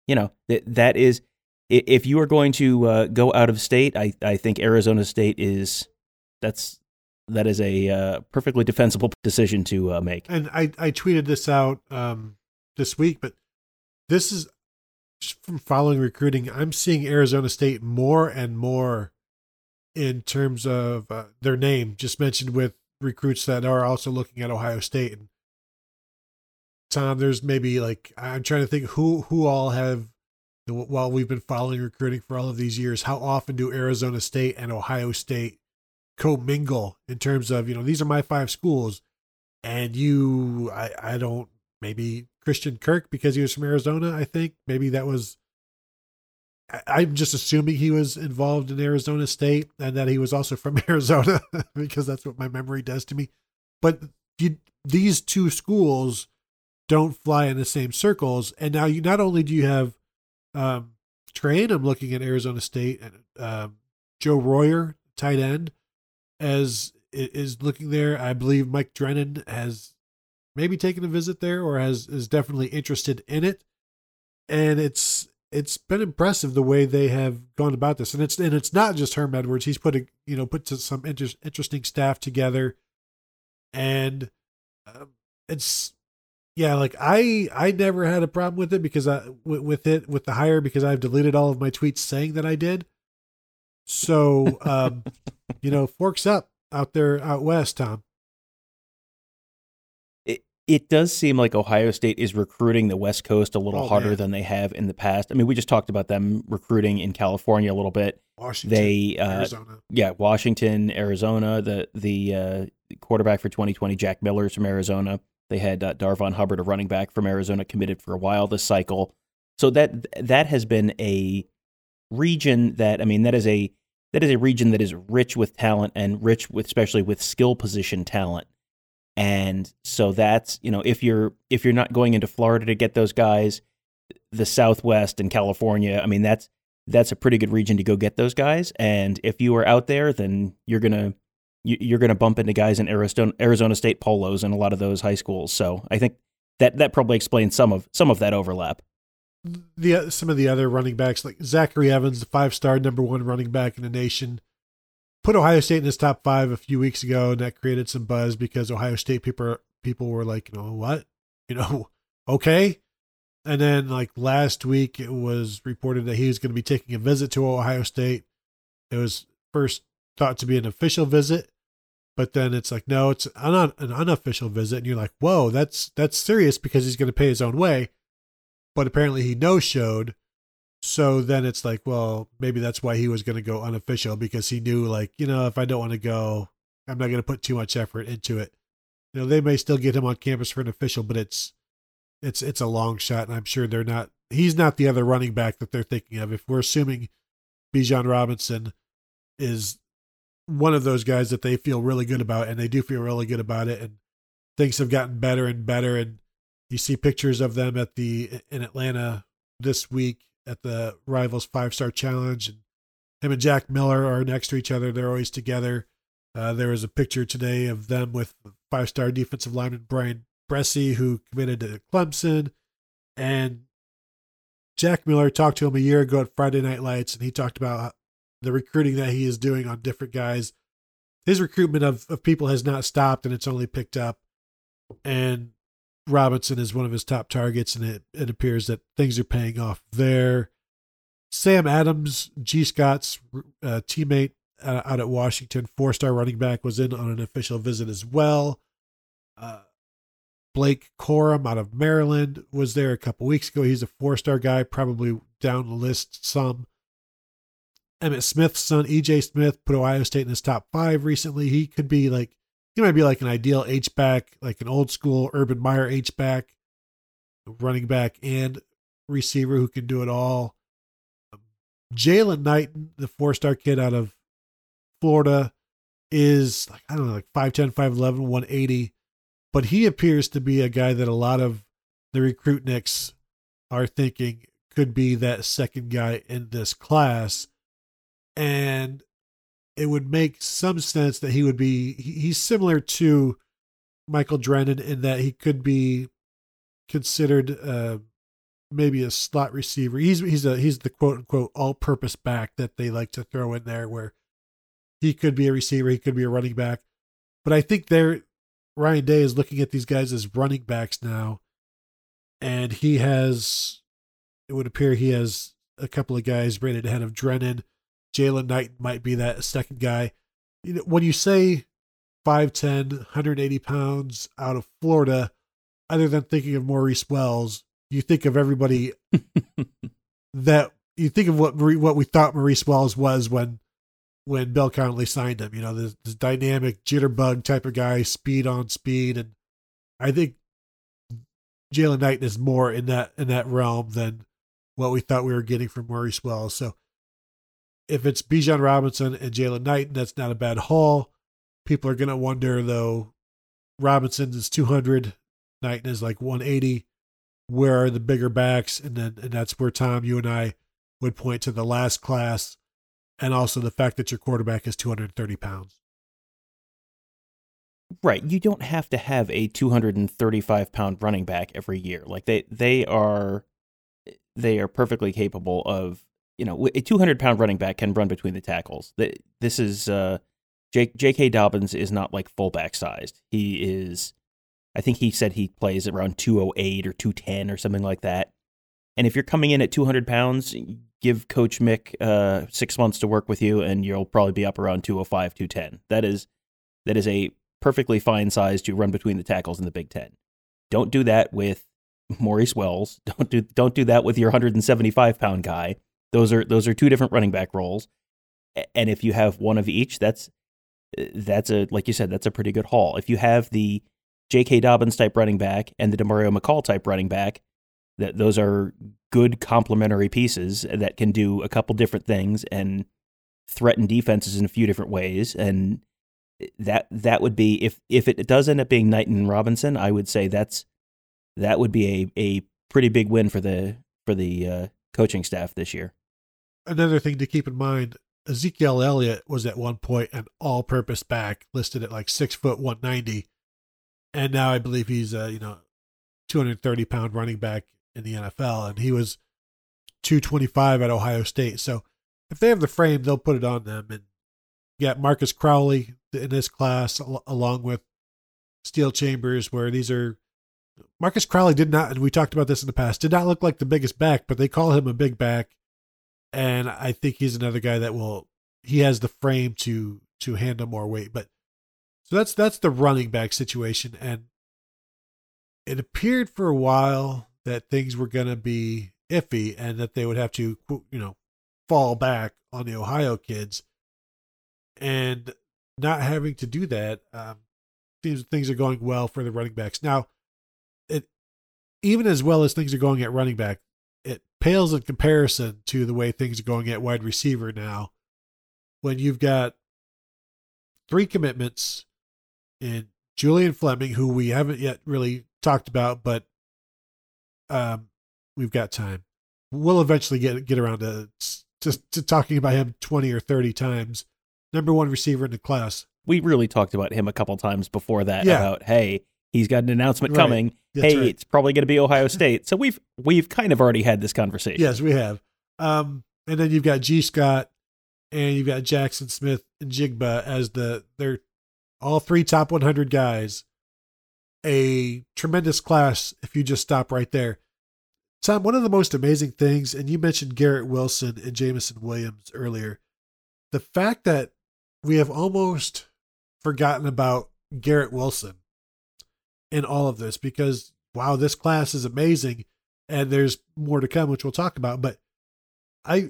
you know that that is if you are going to uh, go out of state I I think Arizona State is that's that is a uh, perfectly defensible decision to uh, make And I I tweeted this out um, this week, but this is from following recruiting. I'm seeing Arizona State more and more in terms of uh, their name, just mentioned with recruits that are also looking at Ohio State. And Tom, there's maybe like I'm trying to think who who all have while we've been following recruiting for all of these years. How often do Arizona State and Ohio State commingle in terms of you know these are my five schools, and you I I don't maybe Christian Kirk because he was from Arizona. I think maybe that was. I'm just assuming he was involved in Arizona State and that he was also from <laughs> Arizona because that's what my memory does to me. But you, these two schools don't fly in the same circles, and now you not only do you have um, Trey I'm looking at Arizona State and um, Joe Royer, tight end, as is looking there. I believe Mike Drennan has maybe taken a visit there or has is definitely interested in it. And it's it's been impressive the way they have gone about this. And it's and it's not just Herm Edwards. He's put a you know put some inter- interesting staff together, and um, it's yeah like I I never had a problem with it because I with, with it with the hire because I've deleted all of my tweets saying that I did. So <laughs> um, you know, forks up out there out west, Tom. It it does seem like Ohio State is recruiting the West Coast a little Oh, harder man. than they have in the past. I mean, we just talked about them recruiting in California a little bit. Washington, They uh, Arizona. yeah, Washington, Arizona. The the uh, quarterback for 2020, Jack Miller, is from Arizona. They had uh, Darvon Hubbard, a running back from Arizona, committed for a while this cycle. So that that has been a region that I mean that is a that is a region that is rich with talent and rich with especially with skill position talent. And so that's you know if you're if you're not going into Florida to get those guys, the Southwest and California, I mean that's that's a pretty good region to go get those guys. And if you are out there, then you're gonna you- you're gonna bump into guys in Arizona Arizona State polos and a lot of those high schools. So I think that that probably explains some of some of that overlap. the uh, some of the other running backs like Zachary Evans, the five star number one running back in the nation, put Ohio State in his top five a few weeks ago, and that created some buzz because Ohio State people people were like, you know what, you know, <laughs> okay. And then like last week, it was reported that he was going to be taking a visit to Ohio State. It was first thought to be an official visit, but then it's like no, it's an, an unofficial visit, and you're like, whoa, that's that's serious because he's going to pay his own way but apparently he no showed. So then it's like, well, maybe that's why he was going to go unofficial because he knew, like, you know, if I don't want to go, I'm not going to put too much effort into it. You know, they may still get him on campus for an official, but it's it's it's a long shot, and I'm sure they're not. He's not the other running back that they're thinking of. If we're assuming Bijan Robinson is one of those guys that they feel really good about, and they do feel really good about it, and things have gotten better and better, and you see pictures of them at the in Atlanta this week at the Rivals Five Star Challenge, and him and Jack Miller are next to each other. They're always together. Uh, there was a picture today of them with five star defensive lineman Bryan Bresee, who committed to Clemson, and Jack Miller talked to him a year ago at Friday Night Lights, and he talked about the recruiting that he is doing on different guys. His recruitment of, of people has not stopped, and it's only picked up. And Robinson is one of his top targets, and it, it appears that things are paying off there. Sam Adams, Gee Scott's uh, teammate uh, out at Washington, four star running back, was in on an official visit as well. Uh, Blake Corum out of Maryland was there a couple weeks ago. He's a four star guy, probably down the list some. Emmitt Smith's son, EJ Smith, put Ohio State in his top five recently. He could be like he might be like an ideal H back, like an old school Urban Meyer H back, running back and receiver who can do it all. Jaylan Knighton, the four star kid out of Florida, is like, I don't know, like 5'10, 5'11, 180. But he appears to be a guy that a lot of the recruitniks are thinking could be that second guy in this class. And it would make some sense that he would be he's similar to Michael Drennan in that he could be considered uh, maybe a slot receiver. He's he's a he's the quote unquote all purpose back that they like to throw in there where he could be a receiver, he could be a running back. But I think they're Ryan Day is looking at these guys as running backs now. And he has it would appear he has a couple of guys rated ahead of Drennan. Jalen Knight might be that second guy. You know, when you say 5'10, 180 pounds out of Florida, other than thinking of Maurice Wells, you think of everybody <laughs> that you think of what what we thought Maurice Wells was when when Bill Connolly signed him. You know, this, this dynamic jitterbug type of guy, speed on speed, and I think Jalen Knight is more in that in that realm than what we thought we were getting from Maurice Wells. So if it's Bijan Robinson and Jalen Knight, that's not a bad haul. People are gonna wonder though. Robinson is two hundred, Knight is like one eighty. Where are the bigger backs? And then and that's where Tom, you and I would point to the last class, and also the fact that your quarterback is two hundred thirty pounds. Right. You don't have to have a 235 pound running back every year. Like they, they are, they are perfectly capable of, you know, a 200 pound running back can run between the tackles. This is, uh, J.K. Dobbins is not like fullback sized. He is, I think he said he plays around 208 or 210 or something like that. And if you're coming in at 200 pounds, give Coach Mick uh, six months to work with you, and you'll probably be up around 205, 210. That is that is a perfectly fine size to run between the tackles in the Big Ten. Don't do that with Maurice Wells. <laughs> Don't do don't do that with your 175 pound guy. Those are those are two different running back roles. And if you have one of each, that's that's a like you said, that's a pretty good haul. If you have the J.K. Dobbins type running back and the Demario McCall type running back, that those are good complementary pieces that can do a couple different things and threaten defenses in a few different ways and that that would be if if it does end up being Knighton and Robinson, I would say that's that would be a, a pretty big win for the for the uh, coaching staff this year. Another thing to keep in mind: Ezekiel Elliott was at one point an all-purpose back, listed at like six foot one ninety, and now I believe he's a you know two hundred thirty pound running back in the NFL, and he was 225 at Ohio State. So if they have the frame, they'll put it on them. And got Marcus Crowley in this class, along with Steele Chambers, where these are. Marcus Crowley did not, and we talked about this in the past, did not look like the biggest back, but they call him a big back. And I think he's another guy that will, he has the frame to to handle more weight. But so that's that's the running back situation. And it appeared for a while that things were going to be iffy and that they would have to, you know, fall back on the Ohio kids. And not having to do that, um, things things are going well for the running backs. Now, it even as well as things are going at running back, pales in comparison to the way things are going at wide receiver now. When you've got three commitments in Julian Fleming, who we haven't yet really talked about, but um, we've got time. We'll eventually get get around to, to to talking about him twenty or thirty times. Number one receiver in the class. We really talked about him a couple times before that. Yeah. About hey, he's got an announcement right. coming. That's hey, right. it's probably going to be Ohio State. So we've we've kind of already had this conversation. Yes, we have. Um, and then you've got Gee Scott, and you've got Jackson Smith and Jigba as the they're all three top 100 guys a tremendous class if you just stop right there. Tom, one of the most amazing things, and you mentioned Garrett Wilson and Jameson Williams earlier, the fact that we have almost forgotten about Garrett Wilson in all of this because, wow, this class is amazing and there's more to come, which we'll talk about. But I,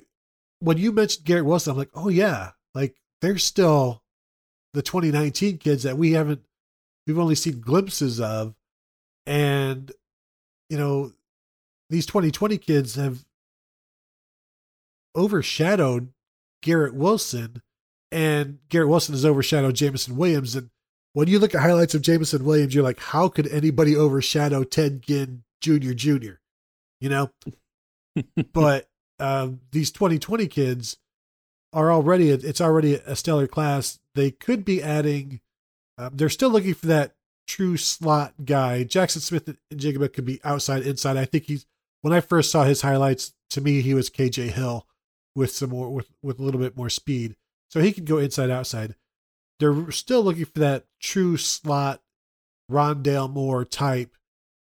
when you mentioned Garrett Wilson, I'm like, oh, yeah, like there's still the 2019 kids that we haven't we've only seen glimpses of. And, you know, these 2020 kids have overshadowed Garrett Wilson, and Garrett Wilson has overshadowed Jameson Williams. And when you look at highlights of Jameson Williams, you're like, how could anybody overshadow Ted Ginn Jr. Jr.? You know? <laughs> but um, these 2020 kids are already, it's already a stellar class. They could be adding um, they're still looking for that true slot guy. Jackson Smith-Njigba could be outside, inside. I think he's when I first saw his highlights, to me he was KJ Hill with some more with with a little bit more speed. So he can go inside, outside. They're still looking for that true slot Rondale Moore type,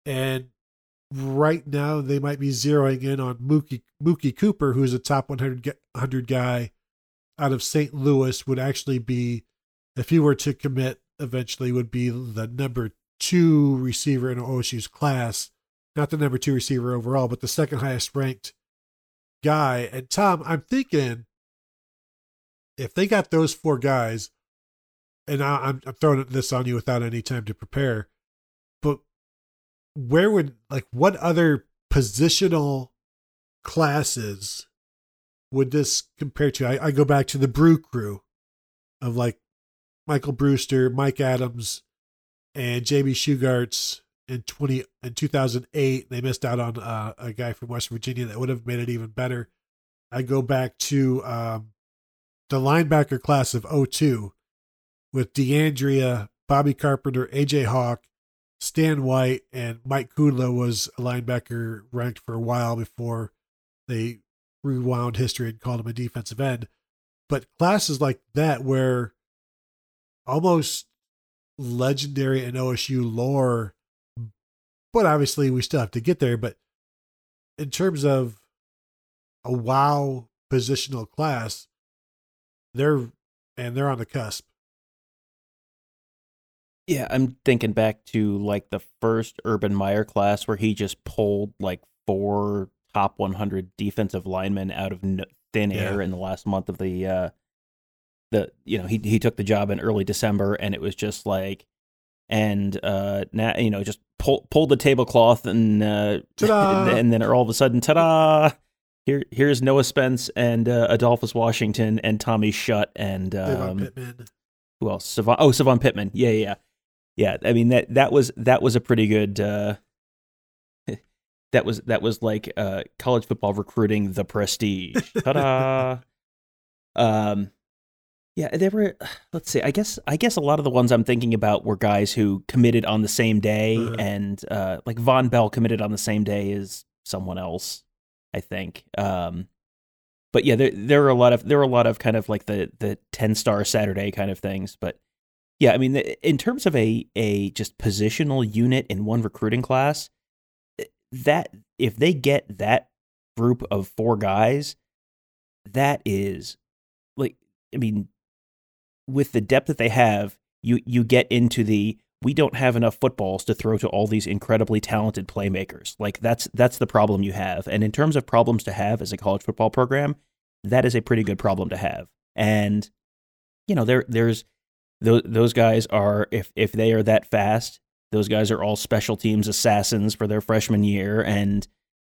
and right now they might be zeroing in on Mookie Mookie Cooper, who's a top 100 100 guy out of St. Louis, would actually be if he were to commit eventually would be the number two receiver in OSU's class, not the number two receiver overall, but the second highest ranked guy. And Tom, I'm thinking if they got those four guys, and I, am I'm throwing this on you without any time to prepare, but where would like what other positional classes would this compare to? I, I go back to the Brew Crew of like Michael Brewster, Mike Adams, and JB Shugarts in twenty in two thousand eight. They missed out on uh, a guy from West Virginia that would have made it even better. I go back to um, the linebacker class of 02 with D'Andrea Bobby Carpenter, AJ Hawk, Stan White, and Mike Kudla was a linebacker ranked for a while before they rewound history and called him a defensive end. But classes like that, where almost legendary in OSU lore, but obviously we still have to get there. But in terms of a wow positional class, they're and they're on the cusp. Yeah, I'm thinking back to like the first Urban Meyer class where he just pulled like four top 100 defensive linemen out of thin air Yeah. in the last month of the uh the you know he he took the job in early December and it was just like and uh now you know just pull pulled the tablecloth and uh <laughs> Ta-da! and then all of a sudden ta-da here here's Noah Spence and uh, Adolphus Washington and Tommy Schutt and um, Pittman. who else? Se'Von. Oh, Se'Von Pittman. Yeah, yeah, yeah. I mean that that was that was a pretty good. Uh, <laughs> that was that was like uh, college football recruiting, the prestige. <laughs> Ta-da! um, yeah, there were. <sighs> Let's see. I guess I guess a lot of the ones I'm thinking about were guys who committed on the same day, Uh-huh. and uh, like Vonn Bell committed on the same day as someone else. I think. Um, but yeah, there there are a lot of there are a lot of kind of like the the ten star Saturday kind of things. But yeah, I mean, in terms of a a just positional unit in one recruiting class, that if they get that group of four guys, that is like I mean, with the depth that they have, you you get into the we don't have enough footballs to throw to all these incredibly talented playmakers. Like that's that's the problem you have. And in terms of problems to have as a college football program, that is a pretty good problem to have. And you know, there there's those those guys are if if they are that fast, those guys are all special teams assassins for their freshman year and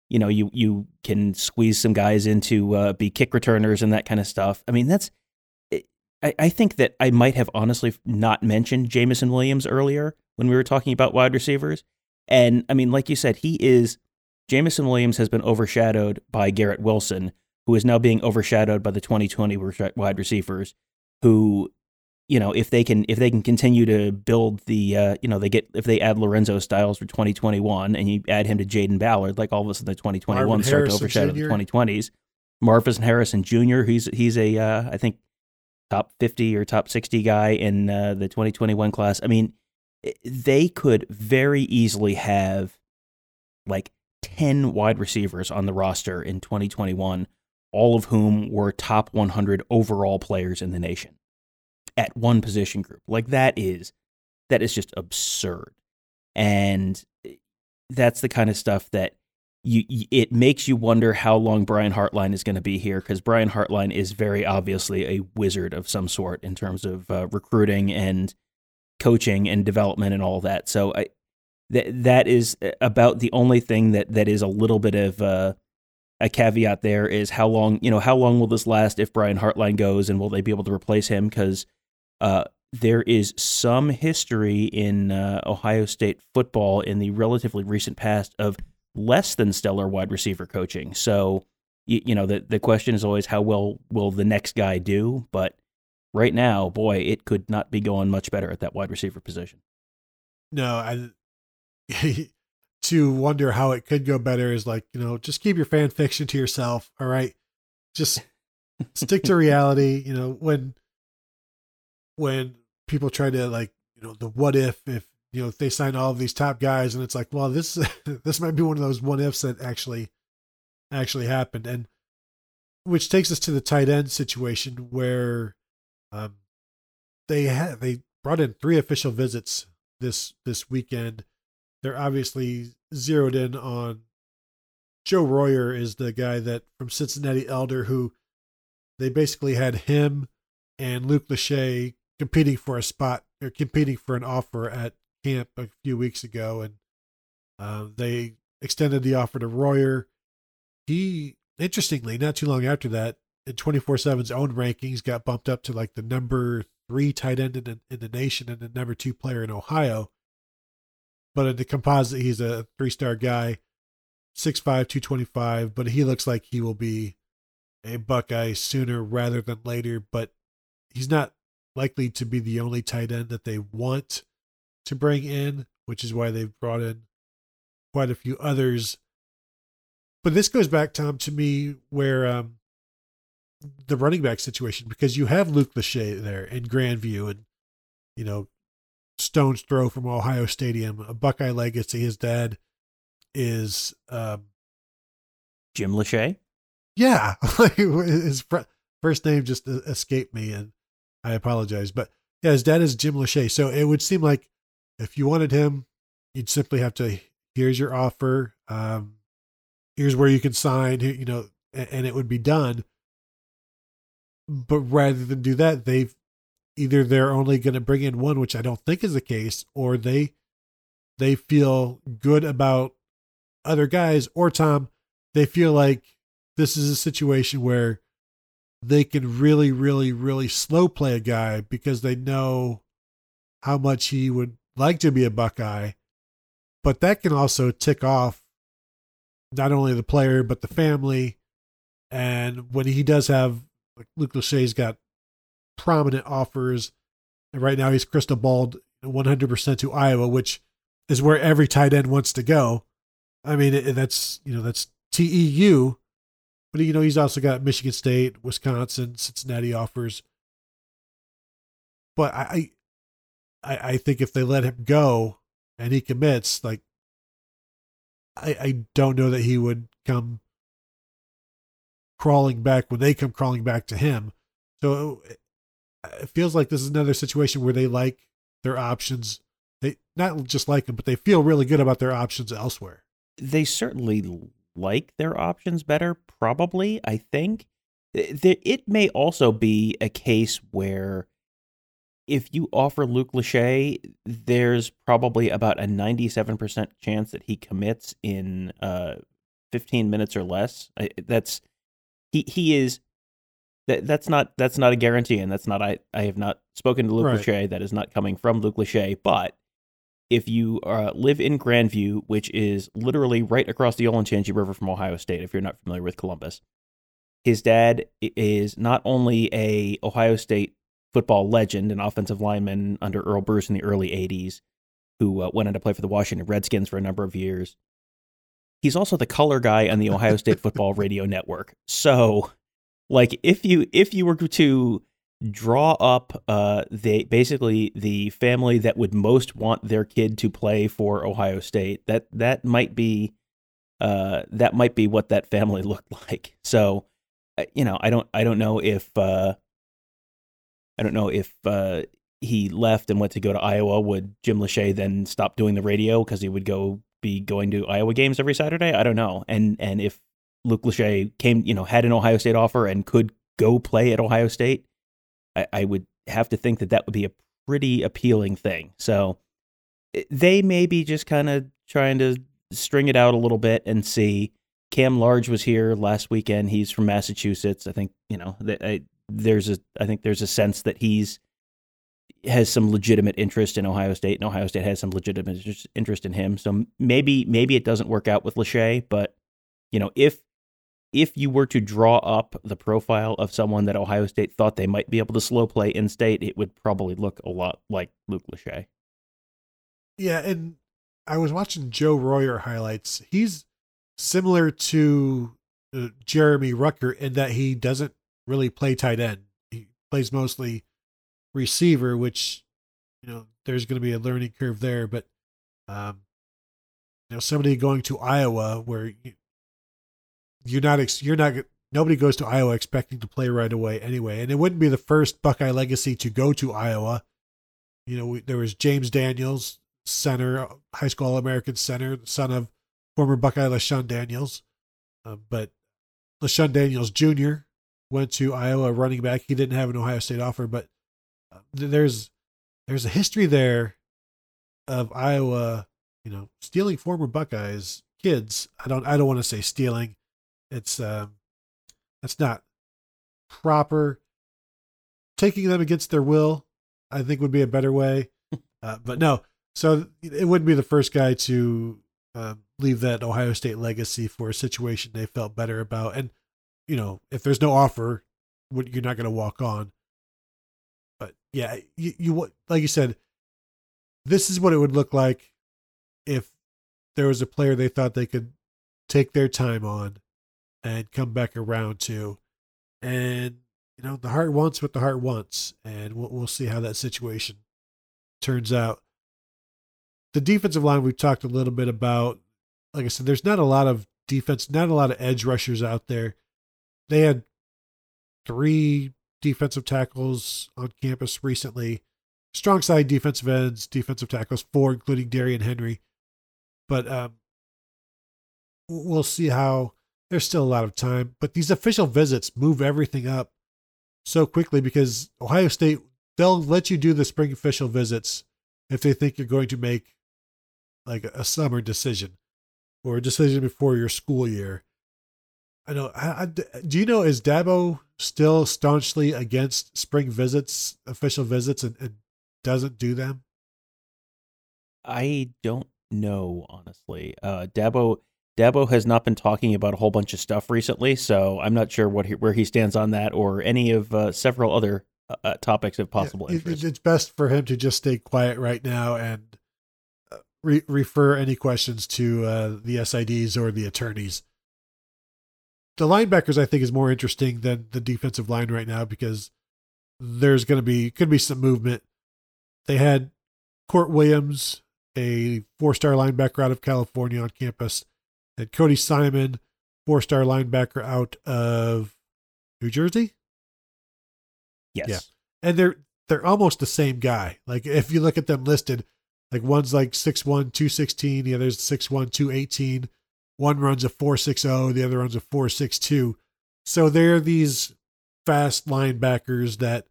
you know, you you can squeeze some guys into uh, be kick returners and that kind of stuff. I mean, that's I, I think that I might have honestly not mentioned Jameson Williams earlier when we were talking about wide receivers. And I mean, like you said, he is Jameson Williams has been overshadowed by Garrett Wilson, who is now being overshadowed by the 2020 re- wide receivers, who, you know, if they can if they can continue to build the uh, you know, they get if they add Lorenzo Styles for 2021 and you add him to Jayden Ballard, like all of a sudden the 2021 Marvin start to overshadow Jr.. the 2020s. Marvin Harrison Jr. He's he's a uh, I think top 50 or top 60 guy in uh, the 2021 class. I mean, they could very easily have like 10 wide receivers on the roster in 2021, all of whom were top 100 overall players in the nation at one position group. Like that is that is just absurd. And eh, that's the kind of stuff that you, it makes you wonder how long Brian Hartline is going to be here because Brian Hartline is very obviously a wizard of some sort in terms of uh, recruiting and coaching and development and all that. So I that that is about the only thing that that is a little bit of uh, a caveat there is how long you know how long will this last if Brian Hartline goes and will they be able to replace him because uh, there is some history in uh, Ohio State football in the relatively recent past of less than stellar wide receiver coaching. So, you, you know, the the question is always how well will the next guy do? But right now, boy, it could not be going much better at that wide receiver position. No, I <laughs> to wonder how it could go better is like, you know, just keep your fan fiction to yourself. All right. Just <laughs> stick to reality. You know, when when people try to like, you know, the what if if you know if they sign all of these top guys and it's like, well, this <laughs> this might be one of those what ifs that actually actually happened. And which takes us to the tight end situation where um they had they brought in three official visits this this weekend. They're obviously zeroed in on Joe Royer is the guy that from Cincinnati Elder who they basically had him and Luke Lachey competing for a spot or competing for an offer at camp a few weeks ago and uh, they extended the offer to Royer. He interestingly, not too long after that, in 24/7's own rankings, got bumped up to like the number three tight end in the, in the nation and the number two player in Ohio. But in the composite, he's a three star guy, 6'5, 225, but he looks like he will be a Buckeye sooner rather than later. But he's not likely to be the only tight end that they want to bring in, which is why they've brought in quite a few others. But this goes back, Tom, to me where um, the running back situation because you have Luke Lachey there in Grandview and you know stone's throw from Ohio Stadium, a Buckeye legacy. His dad is um, Jim Lachey. Yeah, <laughs> his first name just escaped me, and I apologize. But yeah, his dad is Jim Lachey. So it would seem like if you wanted him, you'd simply have to here's your offer, um, here's where you can sign, you know, and it would be done. But rather than do that, they've either they're only going to bring in one, which I don't think is the case, or they they feel good about other guys, or Tom, they feel like this is a situation where they can really, really, really slow play a guy because they know how much he would like to be a Buckeye. But that can also tick off not only the player, but the family. And when he does have, like Luke Lachey's got prominent offers. And right now he's crystal balled 100% to Iowa, which is where every tight end wants to go. I mean, that's, you know, that's TEU. But, you know, he's also got Michigan State, Wisconsin, Cincinnati offers. But I, I, I think if they let him go and he commits, like, I, I don't know that he would come crawling back when they come crawling back to him. So it feels like this is another situation where they like their options. They not just like them, but they feel really good about their options elsewhere. They certainly like their options better, probably. I think There it may also be a case where if you offer Luke Lachey, there's probably about a 97% chance that he commits in uh, 15 minutes or less. That's he he is that that's not that's not a guarantee, and that's not I I have not spoken to Luke right. Lachey. That is not coming from Luke Lachey. But if you uh, live in Grandview, which is literally right across the Olentangy River from Ohio State, if you're not familiar with Columbus, his dad is not only a Ohio State football legend, an offensive lineman under Earle Bruce in the early '80s, who uh, went on to play for the Washington Redskins for a number of years. He's also the color guy on the Ohio State Football Radio Network. So like if you if you were to draw up uh basically the family that would most want their kid to play for Ohio State. That that might be uh that might be what that family <laughs> looked like. So uh, you know I don't I don't know if uh I don't know if uh he left and went to go to Iowa would Jim Lachey then stop doing the radio because he would go be going to Iowa games every Saturday? I don't know. And and if Luke Lachey came, you know, had an Ohio State offer and could go play at Ohio State, I, I would have to think that that would be a pretty appealing thing. So eh, they may be just kind of trying to string it out a little bit and see. Cam Large was here last weekend. He's from Massachusetts. I think you know I, there's a I think there's a sense that he's has some legitimate interest in Ohio State, and Ohio State has some legitimate interest in him. So maybe maybe it doesn't work out with Lachey, but you know if if you were to draw up the profile of someone that Ohio State thought they might be able to slow play in state, it would probably look a lot like Luke Lachey. Yeah, and I was watching Joe Royer highlights. He's similar to uh, Jeremy Ruckert in that he doesn't really play tight end. He plays mostly receiver, which you know there's going to be a learning curve there. But um, you know, somebody going to Iowa where you're not you're not nobody goes to Iowa expecting to play right away anyway, and it wouldn't be the first Buckeye legacy to go to Iowa. You know, we, there was James Daniels, center, high school All American center, son of former Buckeye LeShun Daniels, uh, but LeShun Daniels Jr. went to Iowa running back. He didn't have an Ohio State offer, but uh, there's there's a history there of Iowa, you know, stealing former Buckeyes kids. I don't I don't want to say stealing it's uh, that's not proper. Taking them against their will, I think, would be a better way. <laughs> Uh, but no, so it wouldn't be the first guy to uh, leave that Ohio State legacy for a situation they felt better about. And you know, if there's no offer, you're not going to walk on. But yeah, you, you like you said, this is what it would look like if there was a player they thought they could take their time on and come back around to. And, you know, the heart wants what the heart wants. And we'll, we'll see how that situation turns out. The defensive line we've talked a little bit about. Like I said, there's not a lot of defense, not a lot of edge rushers out there. They had three defensive tackles on campus recently. Strong side defensive ends, defensive tackles, four, including Darrion Henry. But um, we'll see how there's still a lot of time. But these official visits move everything up so quickly because Ohio State, they'll let you do the spring official visits if they think you're going to make like a summer decision or a decision before your school year. I know. I, I, do you know is Dabo still staunchly against spring visits, official visits, and, and doesn't do them? I don't know, honestly. Uh, Dabo Dabo has not been talking about a whole bunch of stuff recently, so I'm not sure what he, where he stands on that or any of uh, several other uh, uh topics of possible yeah, interest. It's best for him to just stay quiet right now and uh, re- refer any questions to uh, the SIDs or the attorneys. The linebackers, I think, is more interesting than the defensive line right now because there's going to be could be some movement. They had Kourt Williams, a four-star linebacker out of California, on campus and Cody Simon, four star linebacker out of New Jersey. Yes. Yeah. And they're they're almost the same guy. Like if you look at them listed, like one's like 6'1, 216, the other's 6'1, 218. One runs a 460, the other runs a 462. So they're these fast linebackers that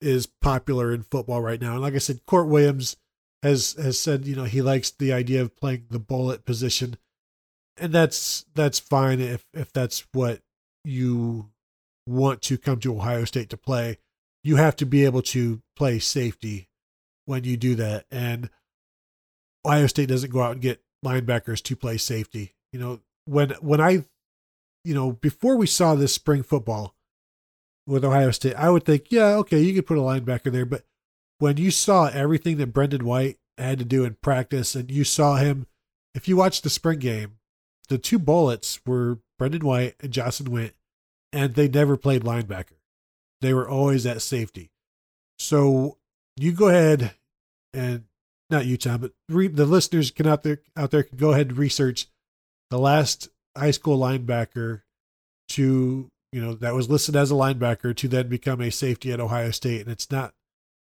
is popular in football right now. And like I said, Kourt Williams has has said, you know, he likes the idea of playing the bullet position and that's that's fine if if that's what you want to come to Ohio State to play. You have to be able to play safety when you do that, and Ohio State doesn't go out and get linebackers to play safety. You know, when when I, you know, before we saw this spring football with Ohio State, I would think, yeah, okay, you could put a linebacker there, but when you saw everything that Brendan White had to do in practice, and you saw him, if you watched the spring game, the two bullets were Brendan White and Jahsen Wint, and they never played linebacker. They were always at safety. So you go ahead and not you, Tom, but re, the listeners can out there out there can go ahead and research the last high school linebacker to you know that was listed as a linebacker to then become a safety at Ohio State, and it's not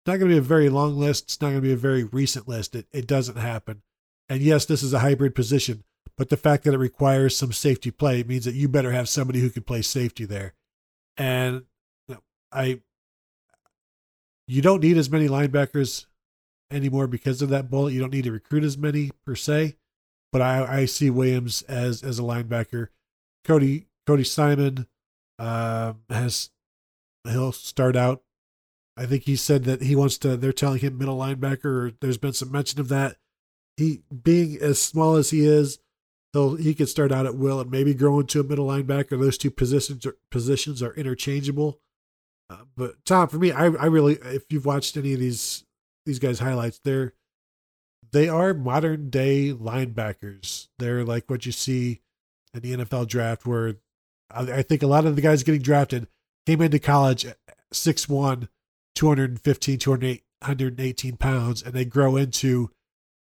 not going to be a very long list. It's not going to be a very recent list. It it doesn't happen. And yes, this is a hybrid position, but the fact that it requires some safety play means that you better have somebody who can play safety there. And I, you don't need as many linebackers anymore because of that bullet. You don't need to recruit as many per se, but I, I see Williams as as a linebacker. Cody Cody Simon uh, has he'll start out. I think he said that he wants to. They're telling him middle linebacker. Or there's been some mention of that. He being as small as he is, he'll he could start out at will and maybe grow into a middle linebacker. Those two positions are, positions are interchangeable. Uh, but Tom, for me, I I really if you've watched any of these these guys highlights, they're they are modern day linebackers. They're like what you see in the NFL draft, where I, I think a lot of the guys getting drafted came into college at 6'1", 215, 218 pounds, and they grow into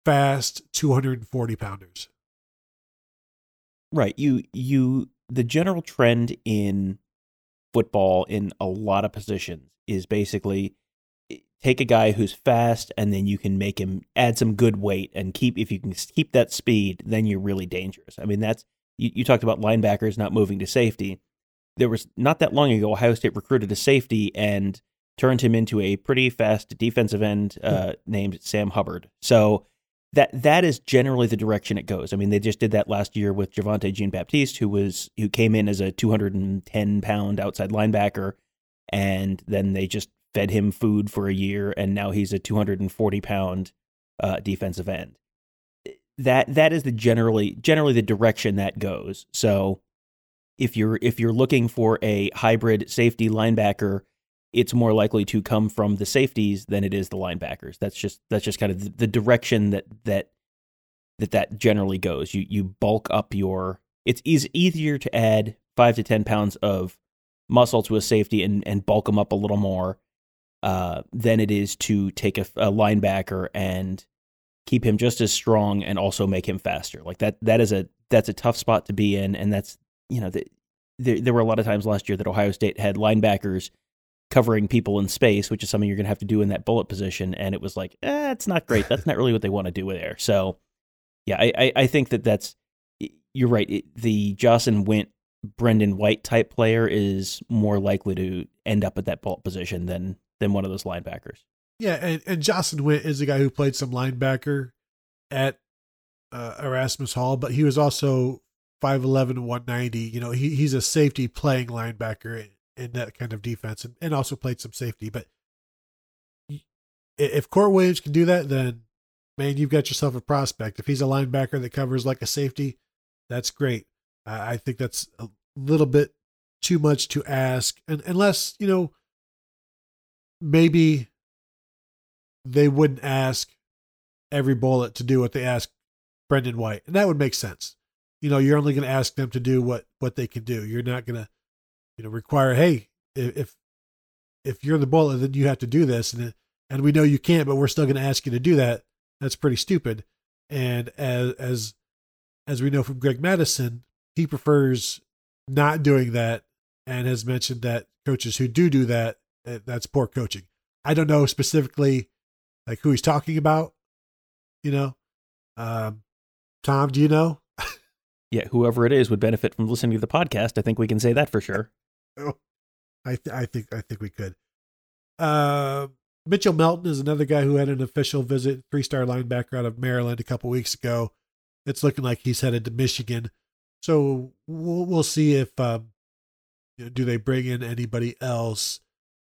fast 240 pounders. Right. You you the general trend in football in a lot of positions is basically eh, take a guy who's fast and then you can make him add some good weight and keep if you can keep that speed, then you're really dangerous. I mean that's you, you talked about linebackers not moving to safety. There was not that long ago Ohio State recruited a safety and turned him into a pretty fast defensive end uh, named Sam Hubbard. So that that is generally the direction it goes. I mean, they just did that last year with Javontae Jean Baptiste, who was who came in as a 210 pound outside linebacker, and then they just fed him food for a year, and now he's a 240 pound uh, defensive end. That that is the generally generally the direction that goes. So if you're if you're looking for a hybrid safety linebacker, it's more likely to come from the safeties than it is the linebackers. That's just that's just kind of the direction that that that that generally goes. You you bulk up your. It's easy, easier to add five to ten pounds of muscle to a safety and and bulk them up a little more uh, than it is to take a, a linebacker and keep him just as strong and also make him faster. Like that that is a that's a tough spot to be in, and that's you know the, there there were a lot of times last year that Ohio State had linebackers covering people in space, which is something you're going to have to do in that bullet position. And it was like, eh, it's not great. That's not really what they want to do there. So, yeah, I, I, I think that that's, you're right. It, the Jahsen Wint, Brendan White type player is more likely to end up at that bullet position than than one of those linebackers. Yeah, and, and Jahsen Wint is a guy who played some linebacker at uh, Erasmus Hall, but he was also 5'11 190. You know, he, he's a safety playing linebacker in that kind of defense and, and also played some safety. But if Kourt Williams can do that, then man, you've got yourself a prospect. If he's a linebacker that covers like a safety, that's great. I think that's a little bit too much to ask, and unless you know, maybe they wouldn't ask every bullet to do what they ask Brendan White, and that would make sense. You know, you're only going to ask them to do what what they can do. You're not going to you know require hey if if you're the bullet then you have to do this and and we know you can't but we're still going to ask you to do that that's pretty stupid. And as as as we know from Greg Mattison he prefers not doing that and has mentioned that coaches who do do that eh, that's poor coaching. I don't know specifically like who he's talking about you know? Um tom do you know? <laughs> Yeah whoever it is would benefit from listening to the podcast. I think we can say that for sure I th- I think I think we could. Uh, Mitchell Melton is another guy who had an official visit, three star linebacker out of Maryland a couple weeks ago. It's looking like he's headed to Michigan, so we'll we'll see if um, you know, do they bring in anybody else?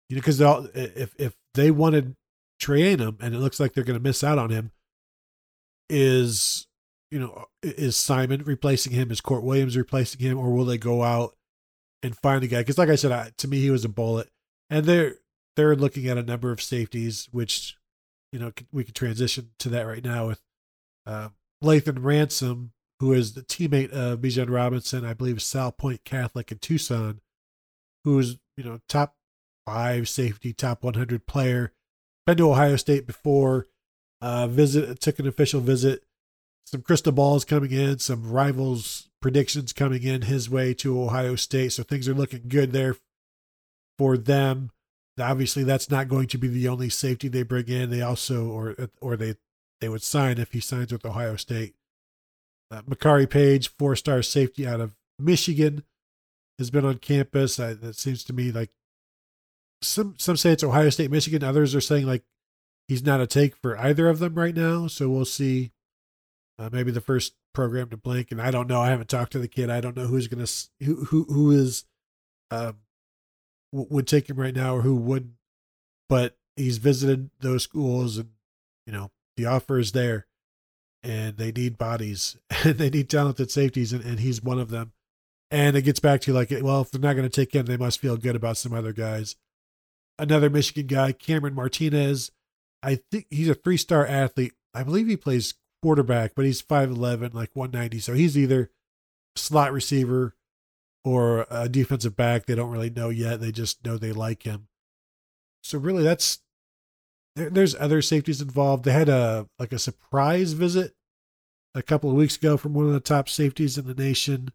You know, because if if they wanted Trayanum and it looks like they're going to miss out on him, is you know is Simon replacing him? Is Kourt Williams replacing him, or will they go out and find a guy because, like I said, I, to me he was a bullet, and they're they're looking at a number of safeties, which you know we could transition to that right now with uh, Lathan Ransom, who is the teammate of Bijan Robinson, I believe South Salpointe Catholic in Tucson, who's you know top five safety, top 100 player, been to Ohio State before, uh, visit took an official visit, some crystal balls coming in, some rivals predictions coming in his way to Ohio State. So things are looking good there for them. Obviously, that's not going to be the only safety they bring in. They also, or or they they would sign if he signs with Ohio State. Uh, Makari Paige, four star safety out of Michigan, has been on campus. That seems to me like some some say it's Ohio State, Michigan. Others are saying like he's not a take for either of them right now. So we'll see. Uh, maybe the first program to blink, and I don't know. I haven't talked to the kid. I don't know who's gonna who who who is um would take him right now or who wouldn't. But he's visited those schools, and you know the offer is there, and they need bodies <laughs> and they need talented safeties, and, and he's one of them. And it gets back to you like, well, if they're not going to take him, they must feel good about some other guys. Another Michigan guy, Cameron Martinez. I think he's a three star athlete. I believe he plays quarterback, but he's 5'11, like 190. So he's either slot receiver or a defensive back. They don't really know yet. They just know they like him. So really, that's there, there's other safeties involved. They had a like a surprise visit a couple of weeks ago from one of the top safeties in the nation.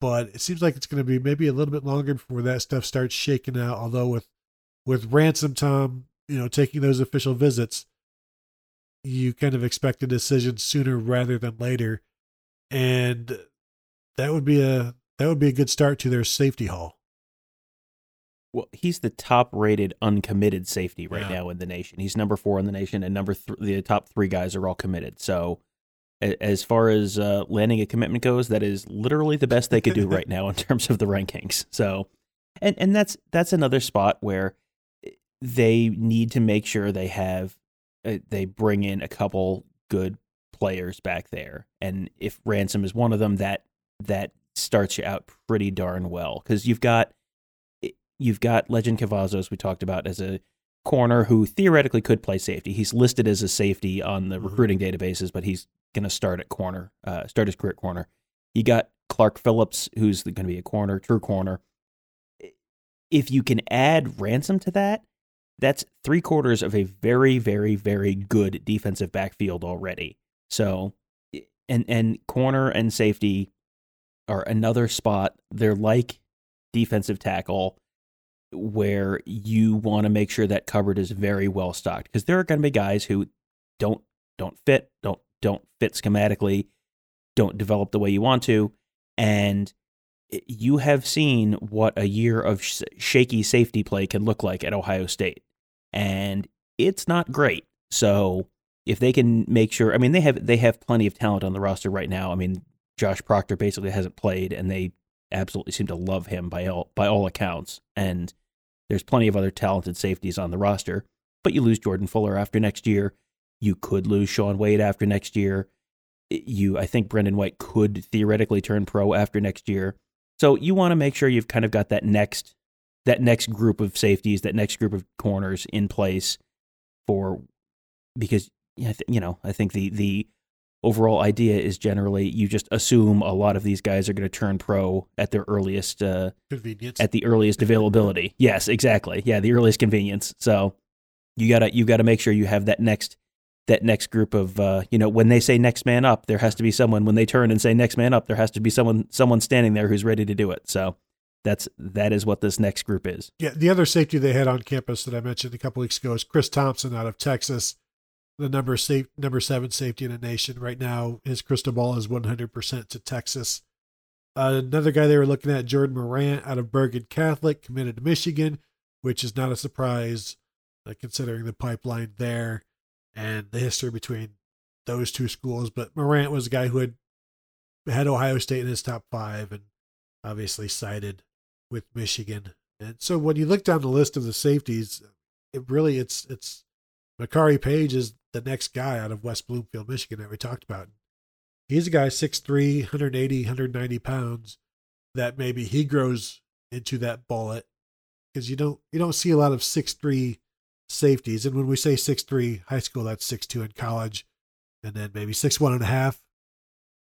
But it seems like it's going to be maybe a little bit longer before that stuff starts shaking out. Although with with ransom Tom, you know, taking those official visits, you kind of expect a decision sooner rather than later, and that would be a that would be a good start to their safety haul. Well, he's the top rated uncommitted safety right yeah. now in the nation. He's number four in the nation, and number th- the top three guys are all committed. So, as far as uh, landing a commitment goes, that is literally the best they could do right <laughs> now in terms of the rankings. So, and and that's that's another spot where they need to make sure they have they bring in a couple good players back there, and if Ransom is one of them, that that starts you out pretty darn well because you've got you've got Lejond Cavazos we talked about as a corner who theoretically could play safety. He's listed as a safety on the Mhm. recruiting databases, but he's going to start at corner, uh, start his career at corner. You got Clark Phillips, who's going to be a corner, true corner. If you can add Ransom to that, that's three quarters of a very, very, very good defensive backfield already. So, and and corner and safety are another spot. They're like defensive tackle where you want to make sure that cupboard is very well stocked because there are going to be guys who don't don't fit, don't don't fit schematically, don't develop the way you want to, and you have seen what a year of sh- shaky safety play can look like at Ohio State, and it's not great. So if they can make sure, I mean, they have they have plenty of talent on the roster right now. I mean, Josh Proctor basically hasn't played, and they absolutely seem to love him by all by all accounts. And there's plenty of other talented safeties on the roster, but you lose Jordan Fuller after next year. You could lose Shaun Wade after next year. You, I think Brendan White could theoretically turn pro after next year. So you want to make sure you've kind of got that next that next group of safeties, that next group of corners in place for because yeah, you know, I think the the overall idea is generally you just assume a lot of these guys are going to turn pro at their earliest uh, Convenience. at the earliest availability. Yes, exactly. Yeah, the earliest convenience. So you gotta you gotta make sure you have that next that next group of uh, you know when they say next man up, there has to be someone. When they turn and say next man up, there has to be someone someone standing there who's ready to do it. So that's that is what this next group is. Yeah, the other safety they had on campus that I mentioned a couple weeks ago is Chris Thompson out of Texas, the number safe number seven safety in the nation right now. His crystal ball is one hundred percent to Texas. Uh, another guy they were looking at, Jordan Morant out of Bergen Catholic, committed to Michigan, which is not a surprise uh, considering the pipeline there and the history between those two schools. But Morant was a guy who had had Ohio State in his top five and obviously sided with Michigan. And so when you look down the list of the safeties, it really it's it's Makari Paige is the next guy out of West Bloomfield, Michigan that we talked about. He's a guy 6'3, 180, 190 pounds that maybe he grows into that bullet because you don't you don't see a lot of 6'3 safeties. And when we say 6'3 high school, that's 6'2 in college, and then maybe 6'1 and a half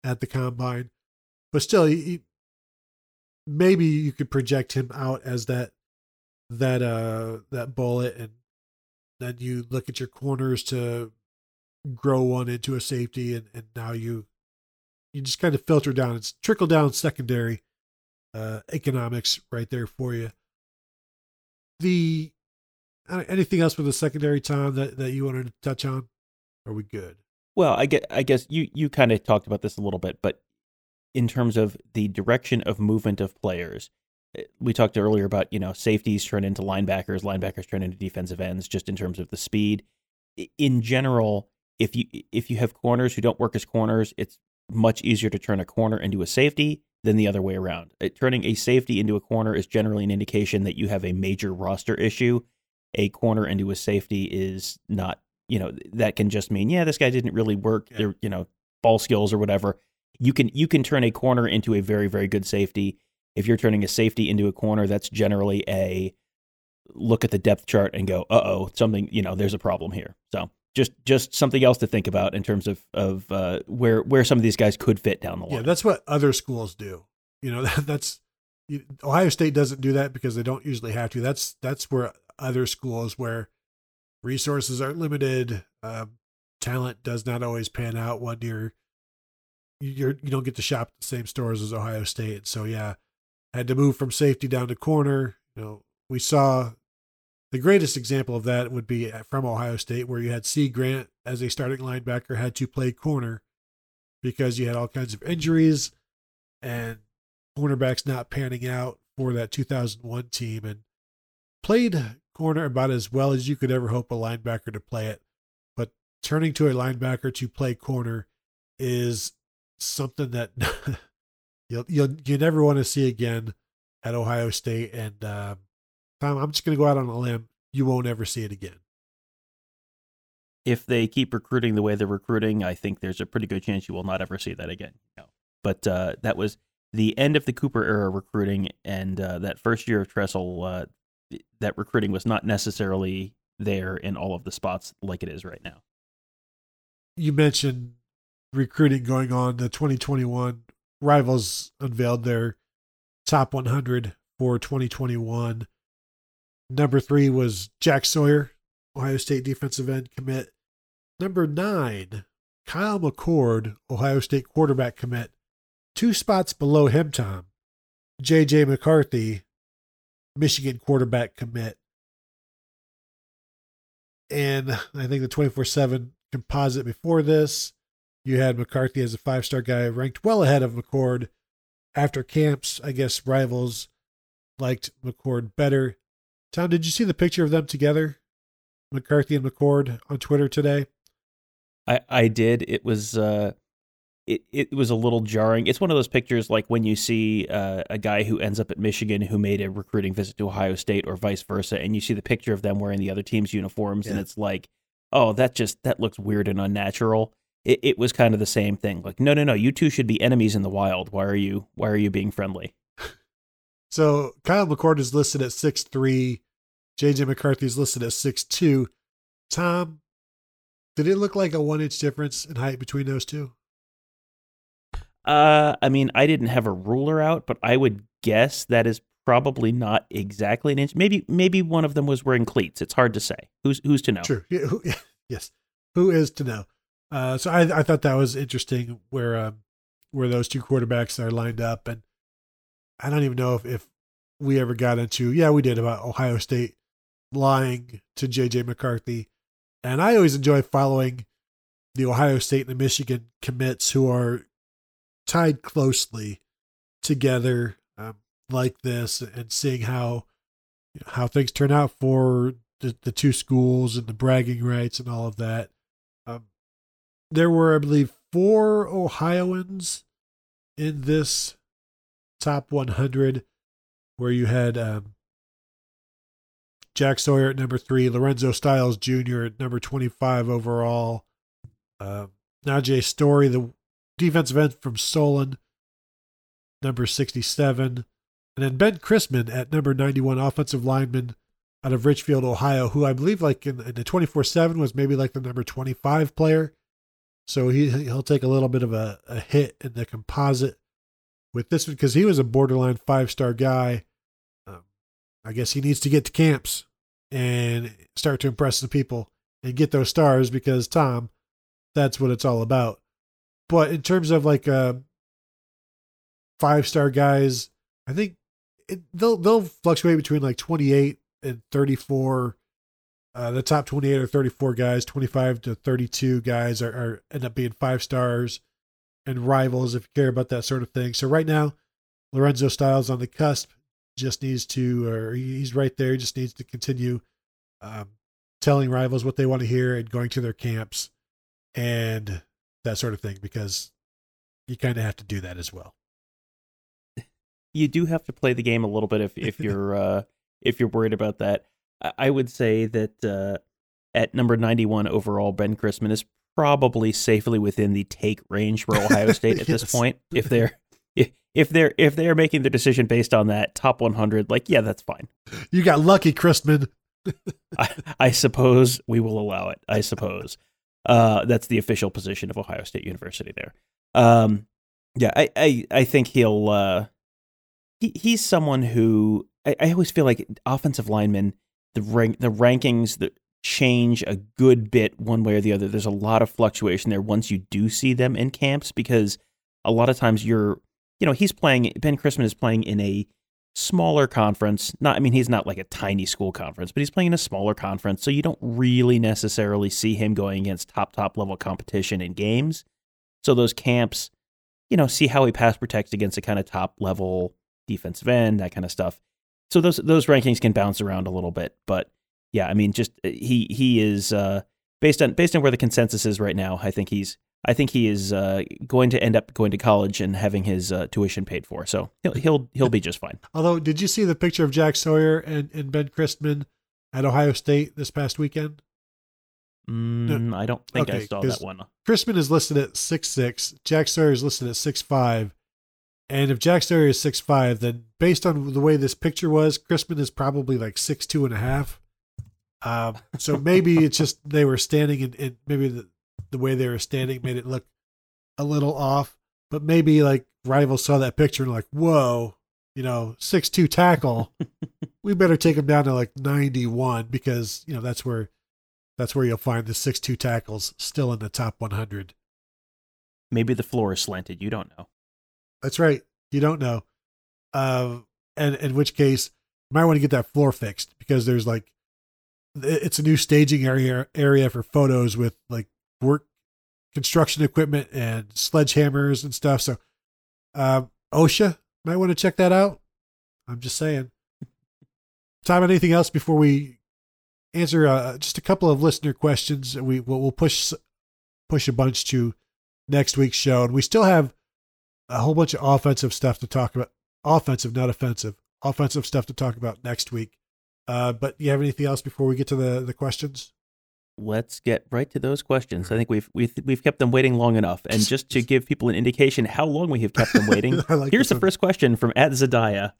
at the combine. But still, he, maybe you could project him out as that that uh that bullet and then you look at your corners to grow one into a safety and, and now you you just kind of filter down it's trickle down secondary uh economics right there for you the anything else with the secondary tom that, that you wanted to touch on are we good Well, I get I guess you you kind of talked about this a little bit, but in terms of the direction of movement of players, eh, we talked earlier about you know safeties turn into linebackers, linebackers turn into defensive ends, just in terms of the speed. In general, if you if you have corners who don't work as corners, it's much easier to turn a corner into a safety than the other way around. Uh, Turning a safety into a corner is generally an indication that you have a major roster issue. A corner into a safety is not you know that can just mean yeah this guy didn't really work Yeah. their you know ball skills or whatever you can you can turn a corner into a very very good safety if you're turning a safety into a corner that's generally a look at the depth chart and go uh-oh something you know there's a problem here so just just something else to think about in terms of of uh, where where some of these guys could fit down the line Yeah, that's what other schools do. You know, that, <laughs> that's you- Ohio State doesn't do that because they don't usually have to. That's that's where other schools where resources aren't limited, um, talent does not always pan out when you're you're you don't get to shop the same stores as Ohio State. So yeah, had to move from safety down to corner. You know, we saw the greatest example of that would be from Ohio State, where you had Cie Grant as a starting linebacker had to play corner because you had all kinds of injuries and cornerbacks not panning out for that 2001 team and played corner about as well as you could ever hope a linebacker to play it. But turning to a linebacker to play corner is something that <laughs> you'll, you'll you never want to see again at Ohio State. And um, Tom, I'm just going to go out on a limb. You won't ever see it again. if they keep recruiting the way they're recruiting, I think there's a pretty good chance you will not ever see that again. No. But uh, that was the end of the Cooper era recruiting, and uh, that first year of Tressel, uh, that recruiting was not necessarily there in all of the spots like it is right now. You mentioned recruiting going on. The 2021 Rivals unveiled their top 100 for 2021. Number three was Jack Sawyer, Ohio State defensive end commit. Number nine, Kyle McCord, Ohio State quarterback commit. Two spots below him, Tom, J.J. McCarthy, Michigan quarterback commit. And I think the 24 7 composite before this, you had McCarthy as a five star guy, ranked well ahead of McCord. After camps, I guess rivals liked McCord better. Tom, did you see the picture of them together? McCarthy and McCord on Twitter today? I, I did. It was uh it, it was a little jarring. It's one of those pictures like when you see uh, a guy who ends up at Michigan who made a recruiting visit to Ohio State or vice versa, and you see the picture of them wearing the other team's uniforms, yeah. and it's like, oh, that just that looks weird and unnatural. It, it was kind of the same thing. Like, no, no, no, you two should be enemies in the wild. Why are you Why are you being friendly? <laughs> So Kyle McCord is listed at six three. JJ McCarthy is listed at six two. Tom, did it look like a one inch difference in height between those two? Uh, I mean, I didn't have a ruler out, but I would guess that is probably not exactly an inch. Maybe, maybe one of them was wearing cleats. It's hard to say. Who's who's to know? True. Yeah, who, <laughs> yeah, yes. Who is to know? Uh, so I I thought that was interesting where um where those two quarterbacks are lined up, and I don't even know if if we ever got into yeah we did about Ohio State lying to JJ McCarthy, and I always enjoy following the Ohio State and the Michigan commits who are tied closely together um, like this and seeing how how things turn out for the, the two schools and the bragging rights and all of that. Um, there were, I believe, four Ohioans in this top 100 where you had um, Jack Sawyer at number three, Lorenzo Styles Jr. at number 25 overall, uh, Najee Story, the defensive end from Solon, number 67. And then Ben Christman at number 91, offensive lineman out of Richfield, Ohio, who I believe like in, in the 24 7 was maybe like the number 25 player. So he, he'll take a little bit of a, a hit in the composite with this one because he was a borderline five star guy. Um, I guess he needs to get to camps and start to impress the people and get those stars because, Tom, that's what it's all about. But in terms of like uh, five star guys, I think it, they'll they'll fluctuate between like 28 and 34. Uh, the top 28 or 34 guys, 25 to 32 guys are, are end up being five stars and rivals if you care about that sort of thing. So right now, Lorenzo Styles on the cusp just needs to, or he's right there, He just needs to continue um, telling rivals what they want to hear and going to their camps. And that sort of thing because you kind of have to do that as well. You do have to play the game a little bit if if <laughs> you're uh, if you're worried about that. I would say that uh, at number 91 overall, Ben Christman is probably safely within the take range for Ohio <laughs> State at yes. this point. If <laughs> they're if, if they're if they're making their decision based on that top 100, like yeah, that's fine. You got lucky, Christman. I, I suppose we will allow it. I suppose. Uh, that's the official position of Ohio State University there. Um, yeah, I, I, I think he'll. Uh, he, he's someone who I, I always feel like offensive linemen, the rank, the rankings that change a good bit one way or the other. There's a lot of fluctuation there once you do see them in camps because a lot of times you're, you know, he's playing. Ben Christman is playing in a smaller conference. Not, I mean, he's not like a tiny school conference, but he's playing in a smaller conference. So you don't really necessarily see him going against top, top level competition in games. So those camps, you know, see how he pass protects against a kind of top level defensive end, that kind of stuff. So those those rankings can bounce around a little bit, but yeah, I mean, just he he is uh, based on based on where the consensus is right now. I think he's I think he is uh, going to end up going to college and having his uh, tuition paid for. So he'll he'll he'll be just fine. Although, did you see the picture of Jack Sawyer and, and Ben Christman at Ohio State this past weekend? Mm, no. I don't think okay, I saw that one. Christman is listed at six six. Jack Sawyer is listed at six five, And if Jack Sawyer is six five, then based on the way this picture was, Christman is probably like six two and a half. Um, so maybe it's just they were standing and, and maybe the, the way they were standing made it look a little off. But maybe like rivals saw that picture and like, whoa, you know, six two tackle. <laughs> we better take him down to like ninety one because you know that's where that's where you'll find the six two tackles still in the top one hundred. Maybe the floor is slanted. You don't know. That's right. You don't know. Uh, and in which case, you might want to get that floor fixed because there's like, it's a new staging area area for photos with like work construction equipment and sledgehammers and stuff. So, um, OSHA might want to check that out. I'm just saying. Tom, anything else before we answer uh, just a couple of listener questions? We we'll, we'll push push a bunch to next week's show, and we still have a whole bunch of offensive stuff to talk about. Offensive, not offensive. Offensive stuff to talk about next week. Uh, but do you have anything else before we get to the the questions? Let's get right to those questions. I think we've we've we've kept them waiting long enough, and just to <laughs> give people an indication how long we have kept them waiting, <laughs> like here's the one. first question from at Zadaya: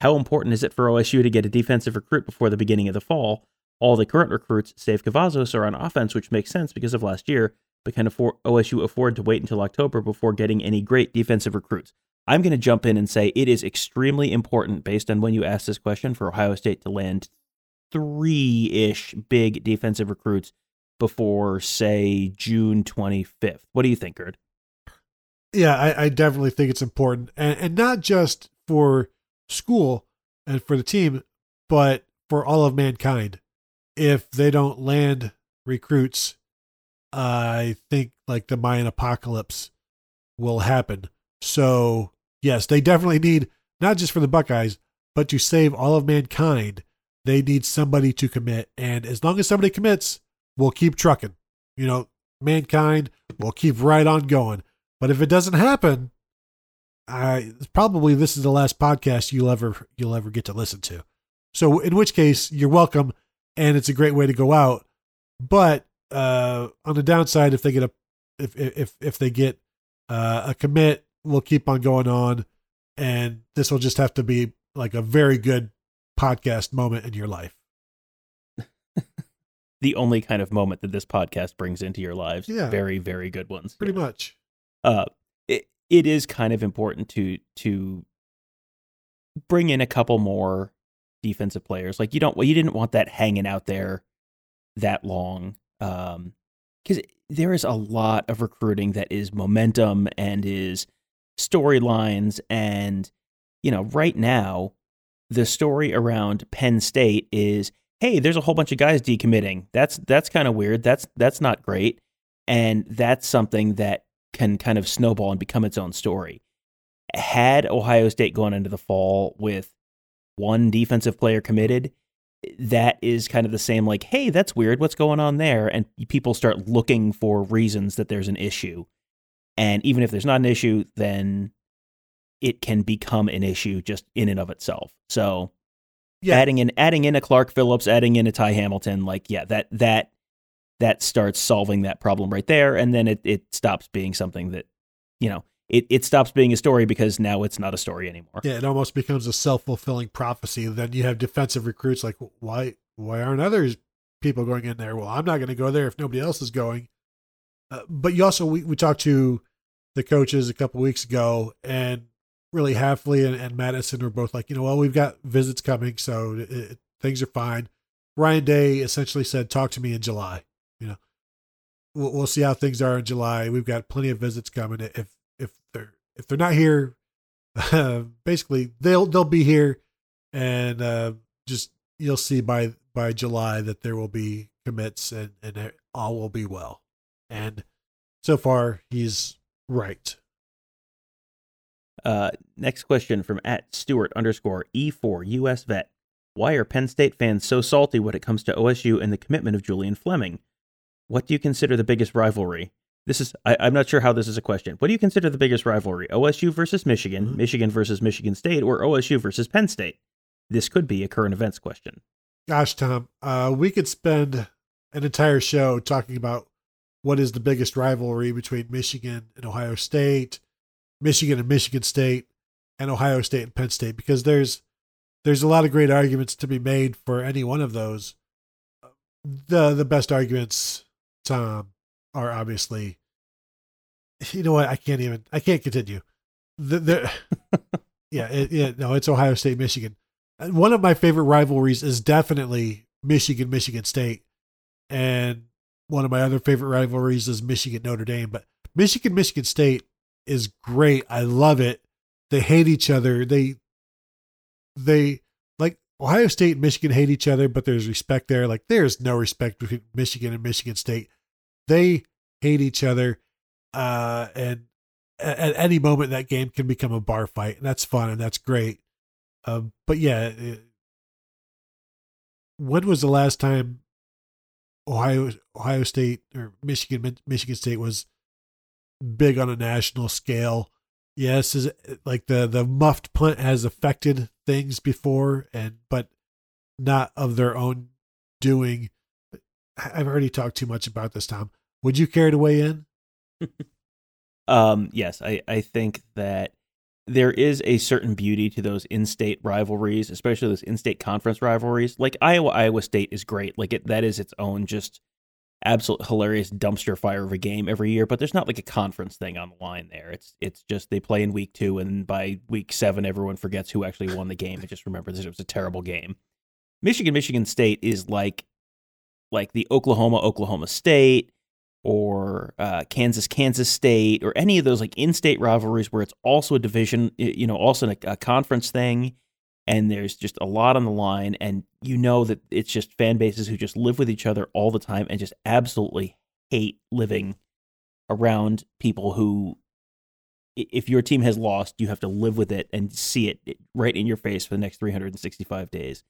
How important is it for OSU to get a defensive recruit before the beginning of the fall? All the current recruits, save Cavazos, are on offense, which makes sense because of last year. But can afford, OSU afford to wait until October before getting any great defensive recruits? I'm going to jump in and say it is extremely important, based on when you asked this question, for Ohio State to land three ish big defensive recruits before, say, June 25th. What do you think, Gerd? Yeah, I, I definitely think it's important, and and not just for school and for the team, but for all of mankind. If they don't land recruits, I think like the Mayan apocalypse will happen. So yes, they definitely need not just for the Buckeyes, but to save all of mankind, they need somebody to commit. And as long as somebody commits, we'll keep trucking. You know, mankind will keep right on going. But if it doesn't happen, I probably this is the last podcast you'll ever you'll ever get to listen to. So in which case you're welcome and it's a great way to go out. But uh on the downside if they get a if if if they get uh, a commit, we'll keep on going on and this will just have to be like a very good podcast moment in your life. <laughs> The only kind of moment that this podcast brings into your lives. Yeah. Very, very good ones. Pretty much. uh, it, it is kind of important to to bring in a couple more defensive players. Like you don't, well, you didn't want that hanging out there that long, um, because there is a lot of recruiting that is momentum and is storylines, and you know, right now the story around Penn State is, hey, there's a whole bunch of guys decommitting. That's that's kind of weird. That's that's not great, and that's something that can kind of snowball and become its own story. Had Ohio State gone into the fall with one defensive player committed, that is kind of the same like, hey, that's weird. What's going on there? And people start looking for reasons that there's an issue. And even if there's not an issue, then it can become an issue just in and of itself. So Yeah. adding in adding in a Clark Phillips, adding in a Ty Hamilton, like yeah, that that that starts solving that problem right there, and then it it stops being something that you know it it stops being a story because now it's not a story anymore. Yeah, it almost becomes a self fulfilling prophecy. Then you have defensive recruits like, why why aren't others people going in there? Well, I'm not going to go there if nobody else is going. Uh, but you also we, we talked to the coaches a couple weeks ago, and really Hafley and, and Mattison are both like, you know, well, we've got visits coming, so it, it, things are fine. Ryan Day essentially said, talk to me in July. You know, we'll, we'll see how things are in July. We've got plenty of visits coming. If if they're if they're not here, uh, <laughs> basically they'll they'll be here, and uh, just you'll see by by July that there will be commits and and all will be well. And so far, he's right. Uh, next question from at Stewart underscore E4 US Vet. Why are Penn State fans so salty when it comes to OSU and the commitment of Julian Fleming? What do you consider the biggest rivalry? This is I, I'm not sure how this is a question. What do you consider the biggest rivalry? OSU versus Michigan, Mhm. Michigan versus Michigan State, or OSU versus Penn State? This could be a current events question. Gosh, Tom, uh, we could spend an entire show talking about what is the biggest rivalry between Michigan and Ohio State, Michigan and Michigan State. and Ohio State and Penn State because there's there's a lot of great arguments to be made for any one of those. The the best arguments, Tom, are obviously you know what I can't even I can't continue. The, the <laughs> yeah it, yeah no it's Ohio State Michigan. One of my favorite rivalries is definitely Michigan Michigan State, and one of my other favorite rivalries is Michigan Notre Dame. But Michigan Michigan State is great. I love it. They hate each other. They they like Ohio State and Michigan hate each other, but there's respect there. Like there's no respect between Michigan and Michigan State. They hate each other, uh, and at, any moment that game can become a bar fight, and that's fun and that's great. Um, but yeah, it, when was the last time Ohio Ohio State or Michigan Michigan State was big on a national scale? Yes, is like the the muffed punt has affected things before, and but not of their own doing. I've already talked too much about this, Tom. Would you care to weigh in? <laughs> um, yes, I I think that there is a certain beauty to those in-state rivalries, especially those in-state conference rivalries. Like Iowa, Iowa State is great. Like it, that is its own just absolute hilarious dumpster fire of a game every year. But there's not like a conference thing on the line there. It's it's just they play in week two, and by week seven, everyone forgets who actually won the game. and just remembers that it was a terrible game. Michigan, Michigan State is like like the Oklahoma, Oklahoma State or uh, Kansas, Kansas State, or any of those like in-state rivalries where it's also a division, you know, also a, a, conference thing, and there's just a lot on the line, and you know that it's just fan bases who just live with each other all the time and just absolutely hate living around people who, if your team has lost, you have to live with it and see it right in your face for the next 365 days.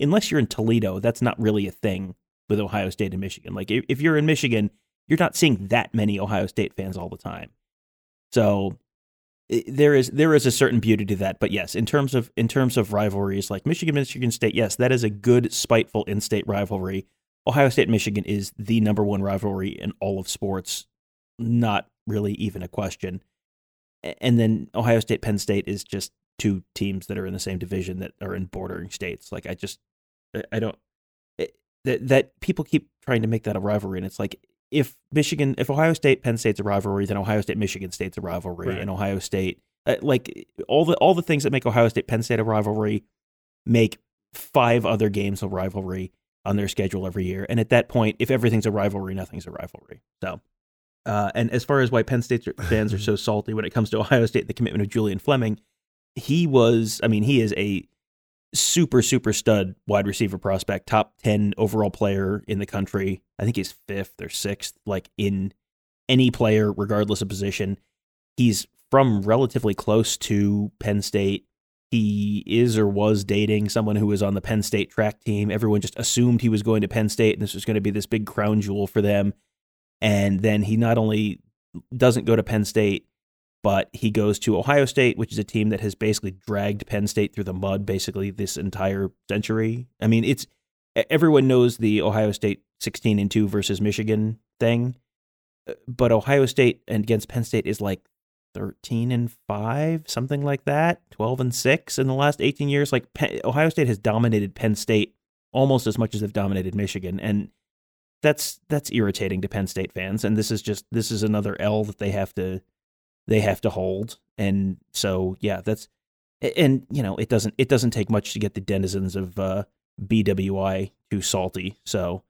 Unless you're in Toledo, that's not really a thing with Ohio State and Michigan. Like if you're in Michigan you're not seeing that many Ohio State fans all the time. So there is there is a certain beauty to that. But yes, in terms of in terms of rivalries like Michigan Michigan State, yes, that is a good spiteful in-state rivalry. Ohio State Michigan is the number one rivalry in all of sports, not really even a question. And then Ohio State Penn State is just two teams that are in the same division that are in bordering states. Like I just I don't that that people keep trying to make that a rivalry and it's like if Michigan, if Ohio State Penn State's a rivalry, then Ohio State Michigan State's a rivalry, right. and Ohio State uh, like all the all the things that make Ohio State Penn State a rivalry make five other games a rivalry on their schedule every year. And at that point, if everything's a rivalry, nothing's a rivalry. So, uh, and as far as why Penn State <laughs> fans are so salty when it comes to Ohio State, the commitment of Julian Fleming, he was, I mean, he is a super super stud wide receiver prospect, top 10 overall player in the country. I think he's 5th or 6th like in any player regardless of position. He's from relatively close to Penn State. He is or was dating someone who was on the Penn State track team. Everyone just assumed he was going to Penn State and this was going to be this big crown jewel for them. And then he not only doesn't go to Penn State, but he goes to Ohio State, which is a team that has basically dragged Penn State through the mud basically this entire century. I mean, it's everyone knows the Ohio State 16 and 2 versus Michigan thing, uh, but Ohio State and against Penn State is like 13 and 5, something like that, 12 and 6 in the last 18 years. Like Penn, Ohio State has dominated Penn State almost as much as they've dominated Michigan and that's that's irritating to Penn State fans and this is just this is another L that they have to they have to hold. And so, yeah, that's and you know it doesn't it doesn't take much to get the denizens of uh, BWI too salty. So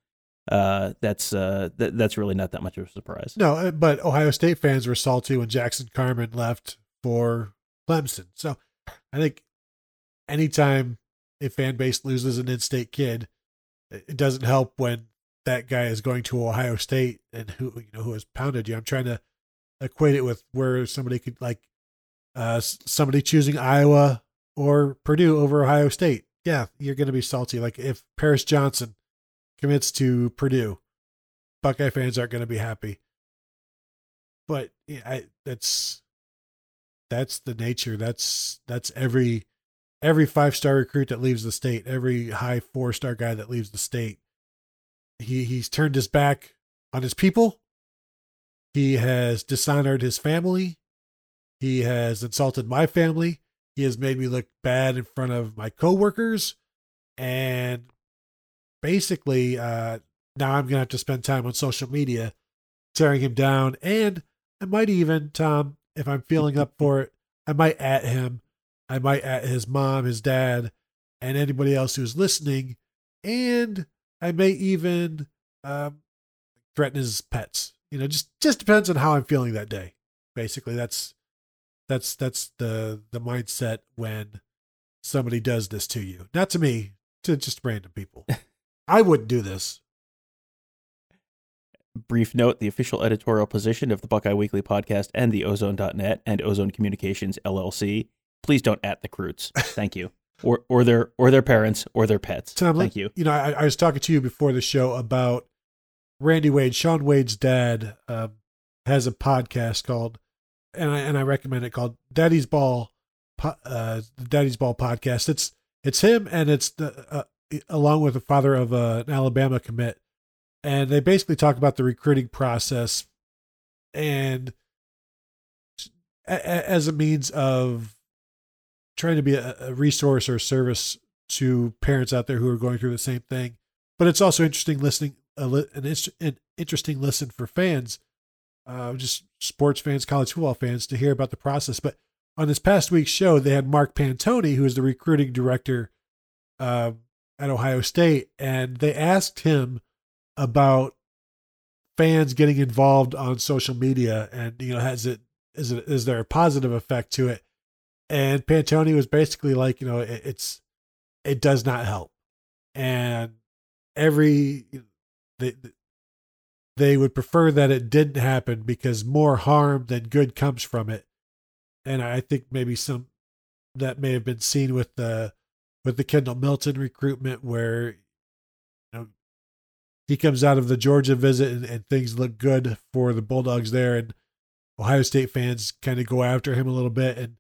uh, that's uh, th- that's really not that much of a surprise. No, uh, but Ohio State fans were salty when Jackson Carman left for Clemson. So I think anytime a fan base loses an in-state kid, it doesn't help when that guy is going to Ohio State and who you know who has pounded you. I'm trying to equate it with where somebody could like uh somebody choosing Iowa or Purdue over Ohio State. Yeah, you're going to be salty. Like if Paris Johnson commits to Purdue, Buckeye fans aren't going to be happy. But yeah, I, that's that's the nature. That's that's every every five star recruit that leaves the state, every high four star guy that leaves the state. He he's turned his back on his people he has dishonored his family. He has insulted my family. He has made me look bad in front of my coworkers, and basically, uh, now I'm gonna have to spend time on social media tearing him down, and I might even, Tom, if I'm feeling up for it, I might at him. I might at his mom, his dad, and anybody else who's listening, and I may even um, threaten his pets. You know, just just depends on how I'm feeling that day. Basically, that's that's that's the the mindset when somebody does this to you. Not to me, to just random people. <laughs> I wouldn't do this. Brief note the official editorial position of the Buckeye Weekly podcast and the Ozone.net and Ozone Communications LLC. Please don't at the Croots. Thank you. or, or their or their parents or their pets. Tom, Thank you. You know, I, I was talking to you before the show about Randy Wade. Shaun Wade's dad um, has a podcast called, and I and I recommend it called Daddy's Ball, uh, Daddy's Ball podcast. It's it's him and it's the uh, along with the father of uh, an Alabama commit, and they basically talk about the recruiting process and a- a- as a means of trying to be a, a resource or service to parents out there who are going through the same thing. But it's also interesting listening, a an, an interesting listen for fans, uh, just sports fans, college football fans, to hear about the process. But on this past week's show, they had Mark Pantoni, who is the recruiting director uh, at Ohio State, and they asked him about fans getting involved on social media, and you know, has it is it is there a positive effect to it? And Pantoni was basically like, you know, it, it's it does not help, and every they they would prefer that it didn't happen because more harm than good comes from it. And I think maybe some that may have been seen with the with the Kendall Milton recruitment where you know he comes out of the Georgia visit and, and things look good for the Bulldogs there and Ohio State fans kind of go after him a little bit and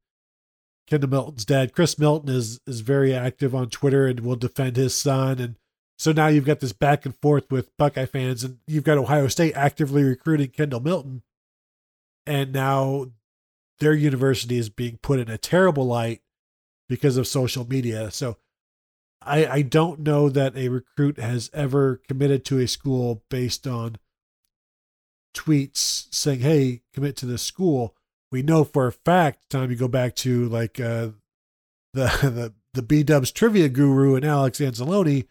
Kendall Milton's dad, Chris Milton, is is very active on Twitter and will defend his son. And so now you've got this back and forth with Buckeye fans, and you've got Ohio State actively recruiting Kendall Milton, and now their university is being put in a terrible light because of social media. So I I don't know that a recruit has ever committed to a school based on tweets saying, "Hey, commit to this school." We know for a fact, time you go back to like uh, the <laughs> the the B Dubs trivia guru and Alex Anzalone,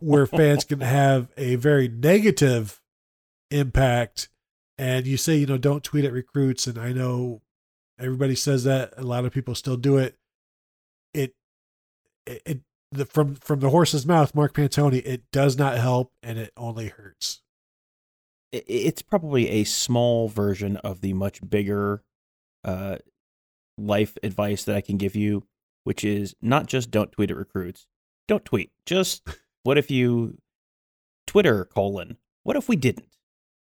where fans can have a very negative impact. And you say, you know, don't tweet at recruits, and I know everybody says that. A lot of people still do it. It it, the, from from the horse's mouth, Mark Pantoni, it does not help, and it only hurts. It's probably a small version of the much bigger uh, life advice that I can give you, which is not just don't tweet at recruits. Don't tweet. Just what if you Twitter colon? What if we didn't?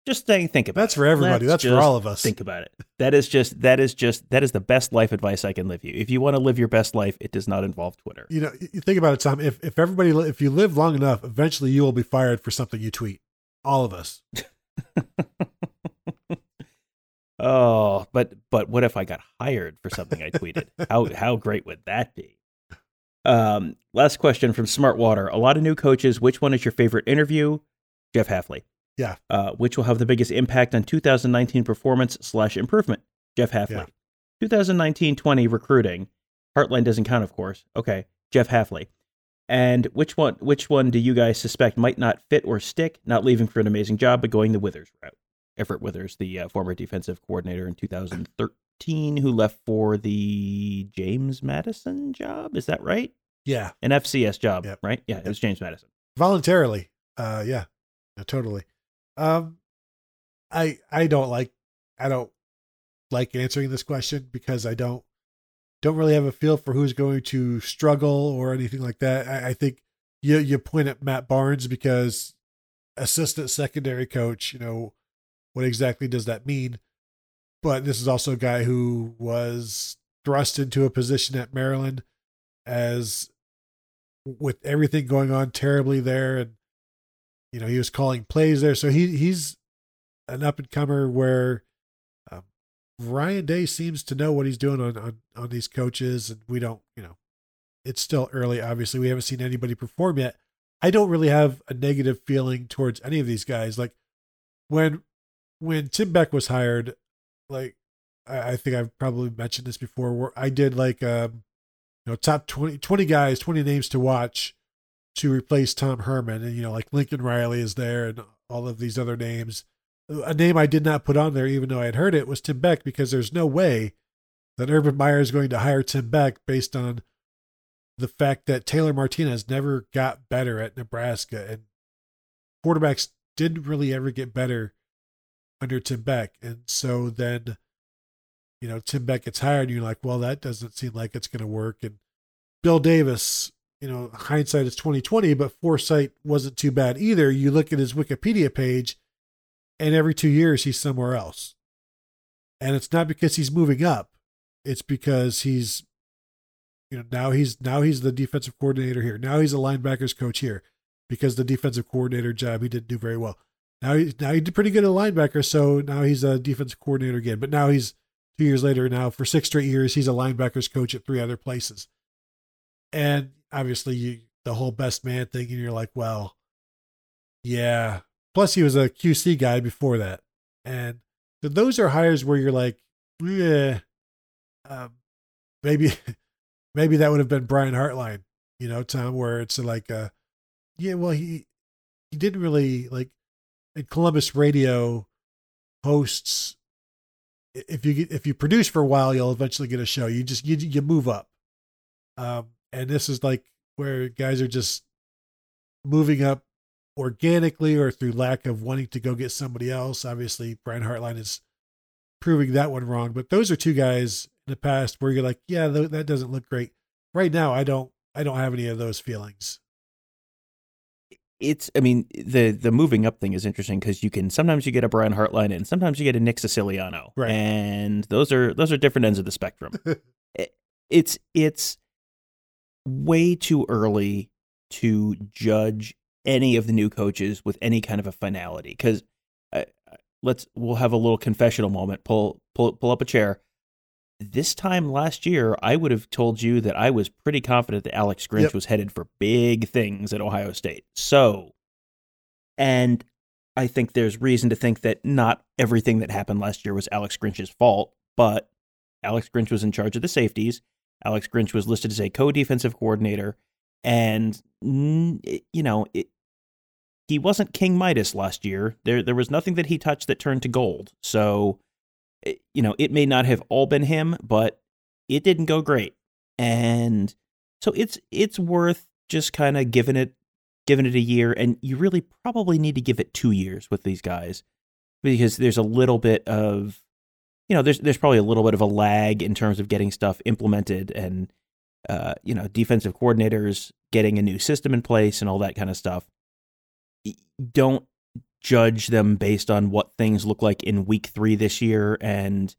Just think, think about it. That's it. for everybody. Let's That's for all of us. Think about it. That is just that is just that is the best life advice I can live you. If you want to live your best life, it does not involve Twitter. You know, you think about it, Tom. If if everybody, if you live long enough, eventually you will be fired for something you tweet. All of us. <laughs> Oh, but but what if I got hired for something I tweeted? how how great would that be? Um, last question from Smartwater. A lot of new coaches. Which one is your favorite interview? Jeff Hafley. Yeah. Uh, which will have the biggest impact on 2019 performance slash improvement? Jeff Hafley. Yeah. 2019-20 recruiting. Hartline doesn't count, of course. Okay, Jeff Hafley. And which one? Which one do you guys suspect might not fit or stick? Not leaving for an amazing job, but going the Withers route. Everett Withers, the uh, former defensive coordinator in 2013, who left for the James Madison job. Is that right? Yeah, An FCS job, Yep. right? Yeah, it was James Madison. voluntarily. Uh, yeah, No, totally. Um, I I don't like I don't like answering this question because I don't don't really have a feel for who's going to struggle or anything like that. I, I think you you point at Matt Barnes because assistant secondary coach. You know what exactly does that mean? But this is also a guy who was thrust into a position at Maryland as with everything going on terribly there and you know he was calling plays there so he he's an up and comer where um, Ryan Day seems to know what he's doing on, on, on these coaches, and we don't, you know, it's still early. Obviously, we haven't seen anybody perform yet. I don't really have a negative feeling towards any of these guys. Like when when Tim Beck was hired, like I, I think I've probably mentioned this before, where I did like um, you know, top 20, 20 guys, 20 names to watch to replace Tom Herman. And, you know, like Lincoln Riley is there and all of these other names. A name I did not put on there, even though I had heard it, was Tim Beck, because there's no way that Urban Meyer is going to hire Tim Beck based on the fact that Taylor Martinez never got better at Nebraska and quarterbacks didn't really ever get better under Tim Beck. And so then, you know, Tim Beck gets hired and you're like, well, that doesn't seem like it's going to work. And Bill Davis, you know, hindsight is 2020, but foresight wasn't too bad either. You look at his Wikipedia page and every two years he's somewhere else. And it's not because he's moving up. It's because he's you know now he's now he's the defensive coordinator here. Now he's a linebackers coach here because the defensive coordinator job he didn't do very well. Now he now he did pretty good at linebacker, so now he's a defensive coordinator again. But now he's two years later now for six straight years he's a linebackers coach at three other places. And obviously you the whole best man thing, and you're like, well, yeah. Plus he was a QC guy before that, and so those are hires where you're like, yeah, um, maybe <laughs> maybe that would have been Brian Hartline, you know, Tom, where it's like, uh, yeah, well, he he didn't really like in Columbus radio hosts. If you if you produce for a while, you'll eventually get a show. You just you you move up, um, and this is like where guys are just moving up organically or through lack of wanting to go get somebody else. Obviously, Brian Hartline is proving that one wrong, but those are two guys in the past where you're like, yeah, that doesn't look great. Right now, I don't, I don't have any of those feelings. It's, I mean, the the moving up thing is interesting because you can sometimes you get a Brian Hartline and sometimes you get a Nick Siciliano, right? And those are those are different ends of the spectrum. <laughs> it's it's way too early to judge any of the new coaches with any kind of a finality because uh, let's we'll have a little confessional moment. Pull pull pull up a chair this time last year, I would have told you that I was pretty confident that Alex Grinch yep. was headed for big things at Ohio State. So, and I think there's reason to think that not everything that happened last year was Alex Grinch's fault, but Alex Grinch was in charge of the safeties. Alex Grinch was listed as a co defensive coordinator. And, you know, it, he wasn't King Midas last year. There, there was nothing that he touched that turned to gold. So, you know, it may not have all been him, but it didn't go great. And so it's it's worth just kind of giving it giving it a year and you really probably need to give it 2 years with these guys because there's a little bit of you know, there's there's probably a little bit of a lag in terms of getting stuff implemented and uh, you know, defensive coordinators getting a new system in place and all that kind of stuff. Don't judge them based on what things look like in week three this year. And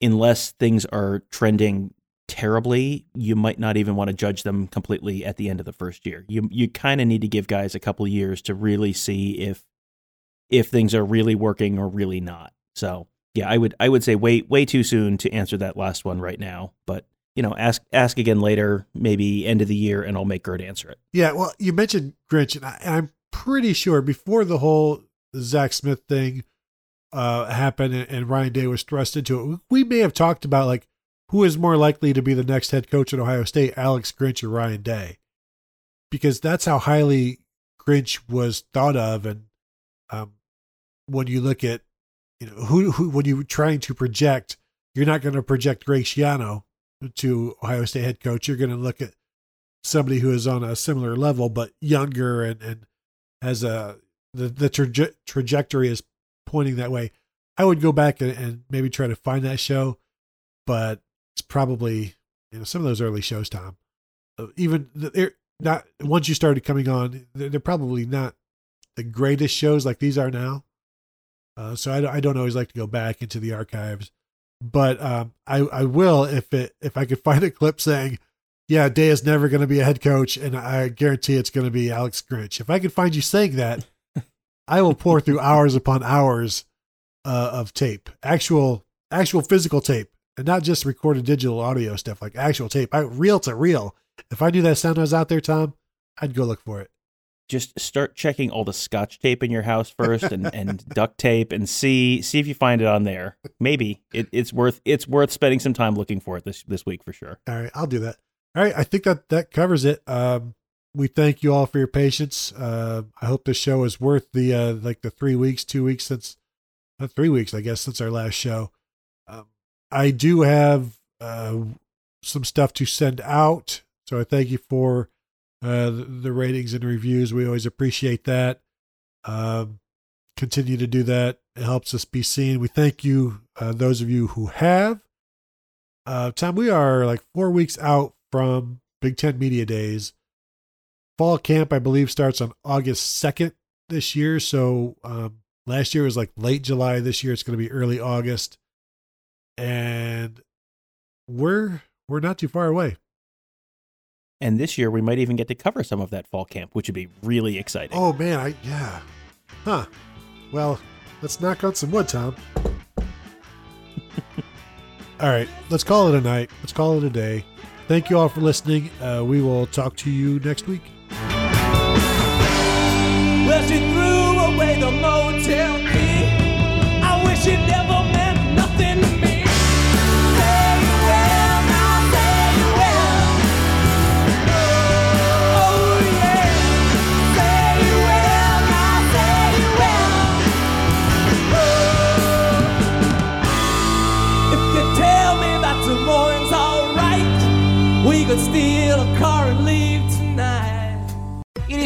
unless things are trending terribly, you might not even want to judge them completely at the end of the first year. You you kind of need to give guys a couple years to really see if if things are really working or really not. So yeah, I would I would say wait way too soon to answer that last one right now. But you know, ask ask again later, maybe end of the year, and I'll make Gert answer it. Yeah, well, you mentioned Grinch, and I, I'm pretty sure before the whole Zach Smith thing uh, happened and, and Ryan Day was thrust into it, we may have talked about like who is more likely to be the next head coach at Ohio State, Alex Grinch or Ryan Day, because that's how highly Grinch was thought of. And um, when you look at you know who, who when you're trying to project, you're not going to project Greg Schiano to Ohio State head coach. You're going to look at somebody who is on a similar level but younger and and has a the the traje- trajectory is pointing that way. I would go back and, and, maybe try to find that show, but it's probably you know some of those early shows, Tom. Uh, even they're not once you started coming on, they're, they're probably not the greatest shows like these are now. Uh, so I, I don't always like to go back into the archives, but um, I I will if it if I could <laughs> find a clip saying yeah, Day is never going to be a head coach, and I guarantee it's going to be Alex Grinch. If I could find you saying that, I will pour through <laughs> hours upon hours uh, of tape, actual actual physical tape and not just recorded digital audio stuff, like actual tape, I, reel to reel. If I knew that sound was out there, Tom, I'd go look for it. Just start checking all the scotch tape in your house first and, <laughs> and duct tape and see see if you find it on there. Maybe it, it's worth it's worth spending some time looking for it this this week for sure. All right, I'll do that. All right, I think that that covers it. Um, we thank you all for your patience. Uh, I hope this show is worth the uh, like the three weeks, two weeks since, uh, three weeks, I guess, since our last show. Um, I do have uh, some stuff to send out, so I thank you for uh, the, the ratings and reviews. We always appreciate that. Um, continue to do that. It helps us be seen. We thank you, uh, those of you who have. Tom, we are like four weeks out from Big Ten Media Days. Fall camp, I believe, starts on August 2nd this year. So um, last year was like late July. This year it's going to be early August. And we're we're not too far away. And this year we might even get to cover some of that fall camp, which would be really exciting. Oh man, I yeah. Huh. Well, let's knock on some wood, Tom. <laughs> all right, let's call it a night. Let's call it a day. Thank you all for listening. Uh, we will talk to you next week.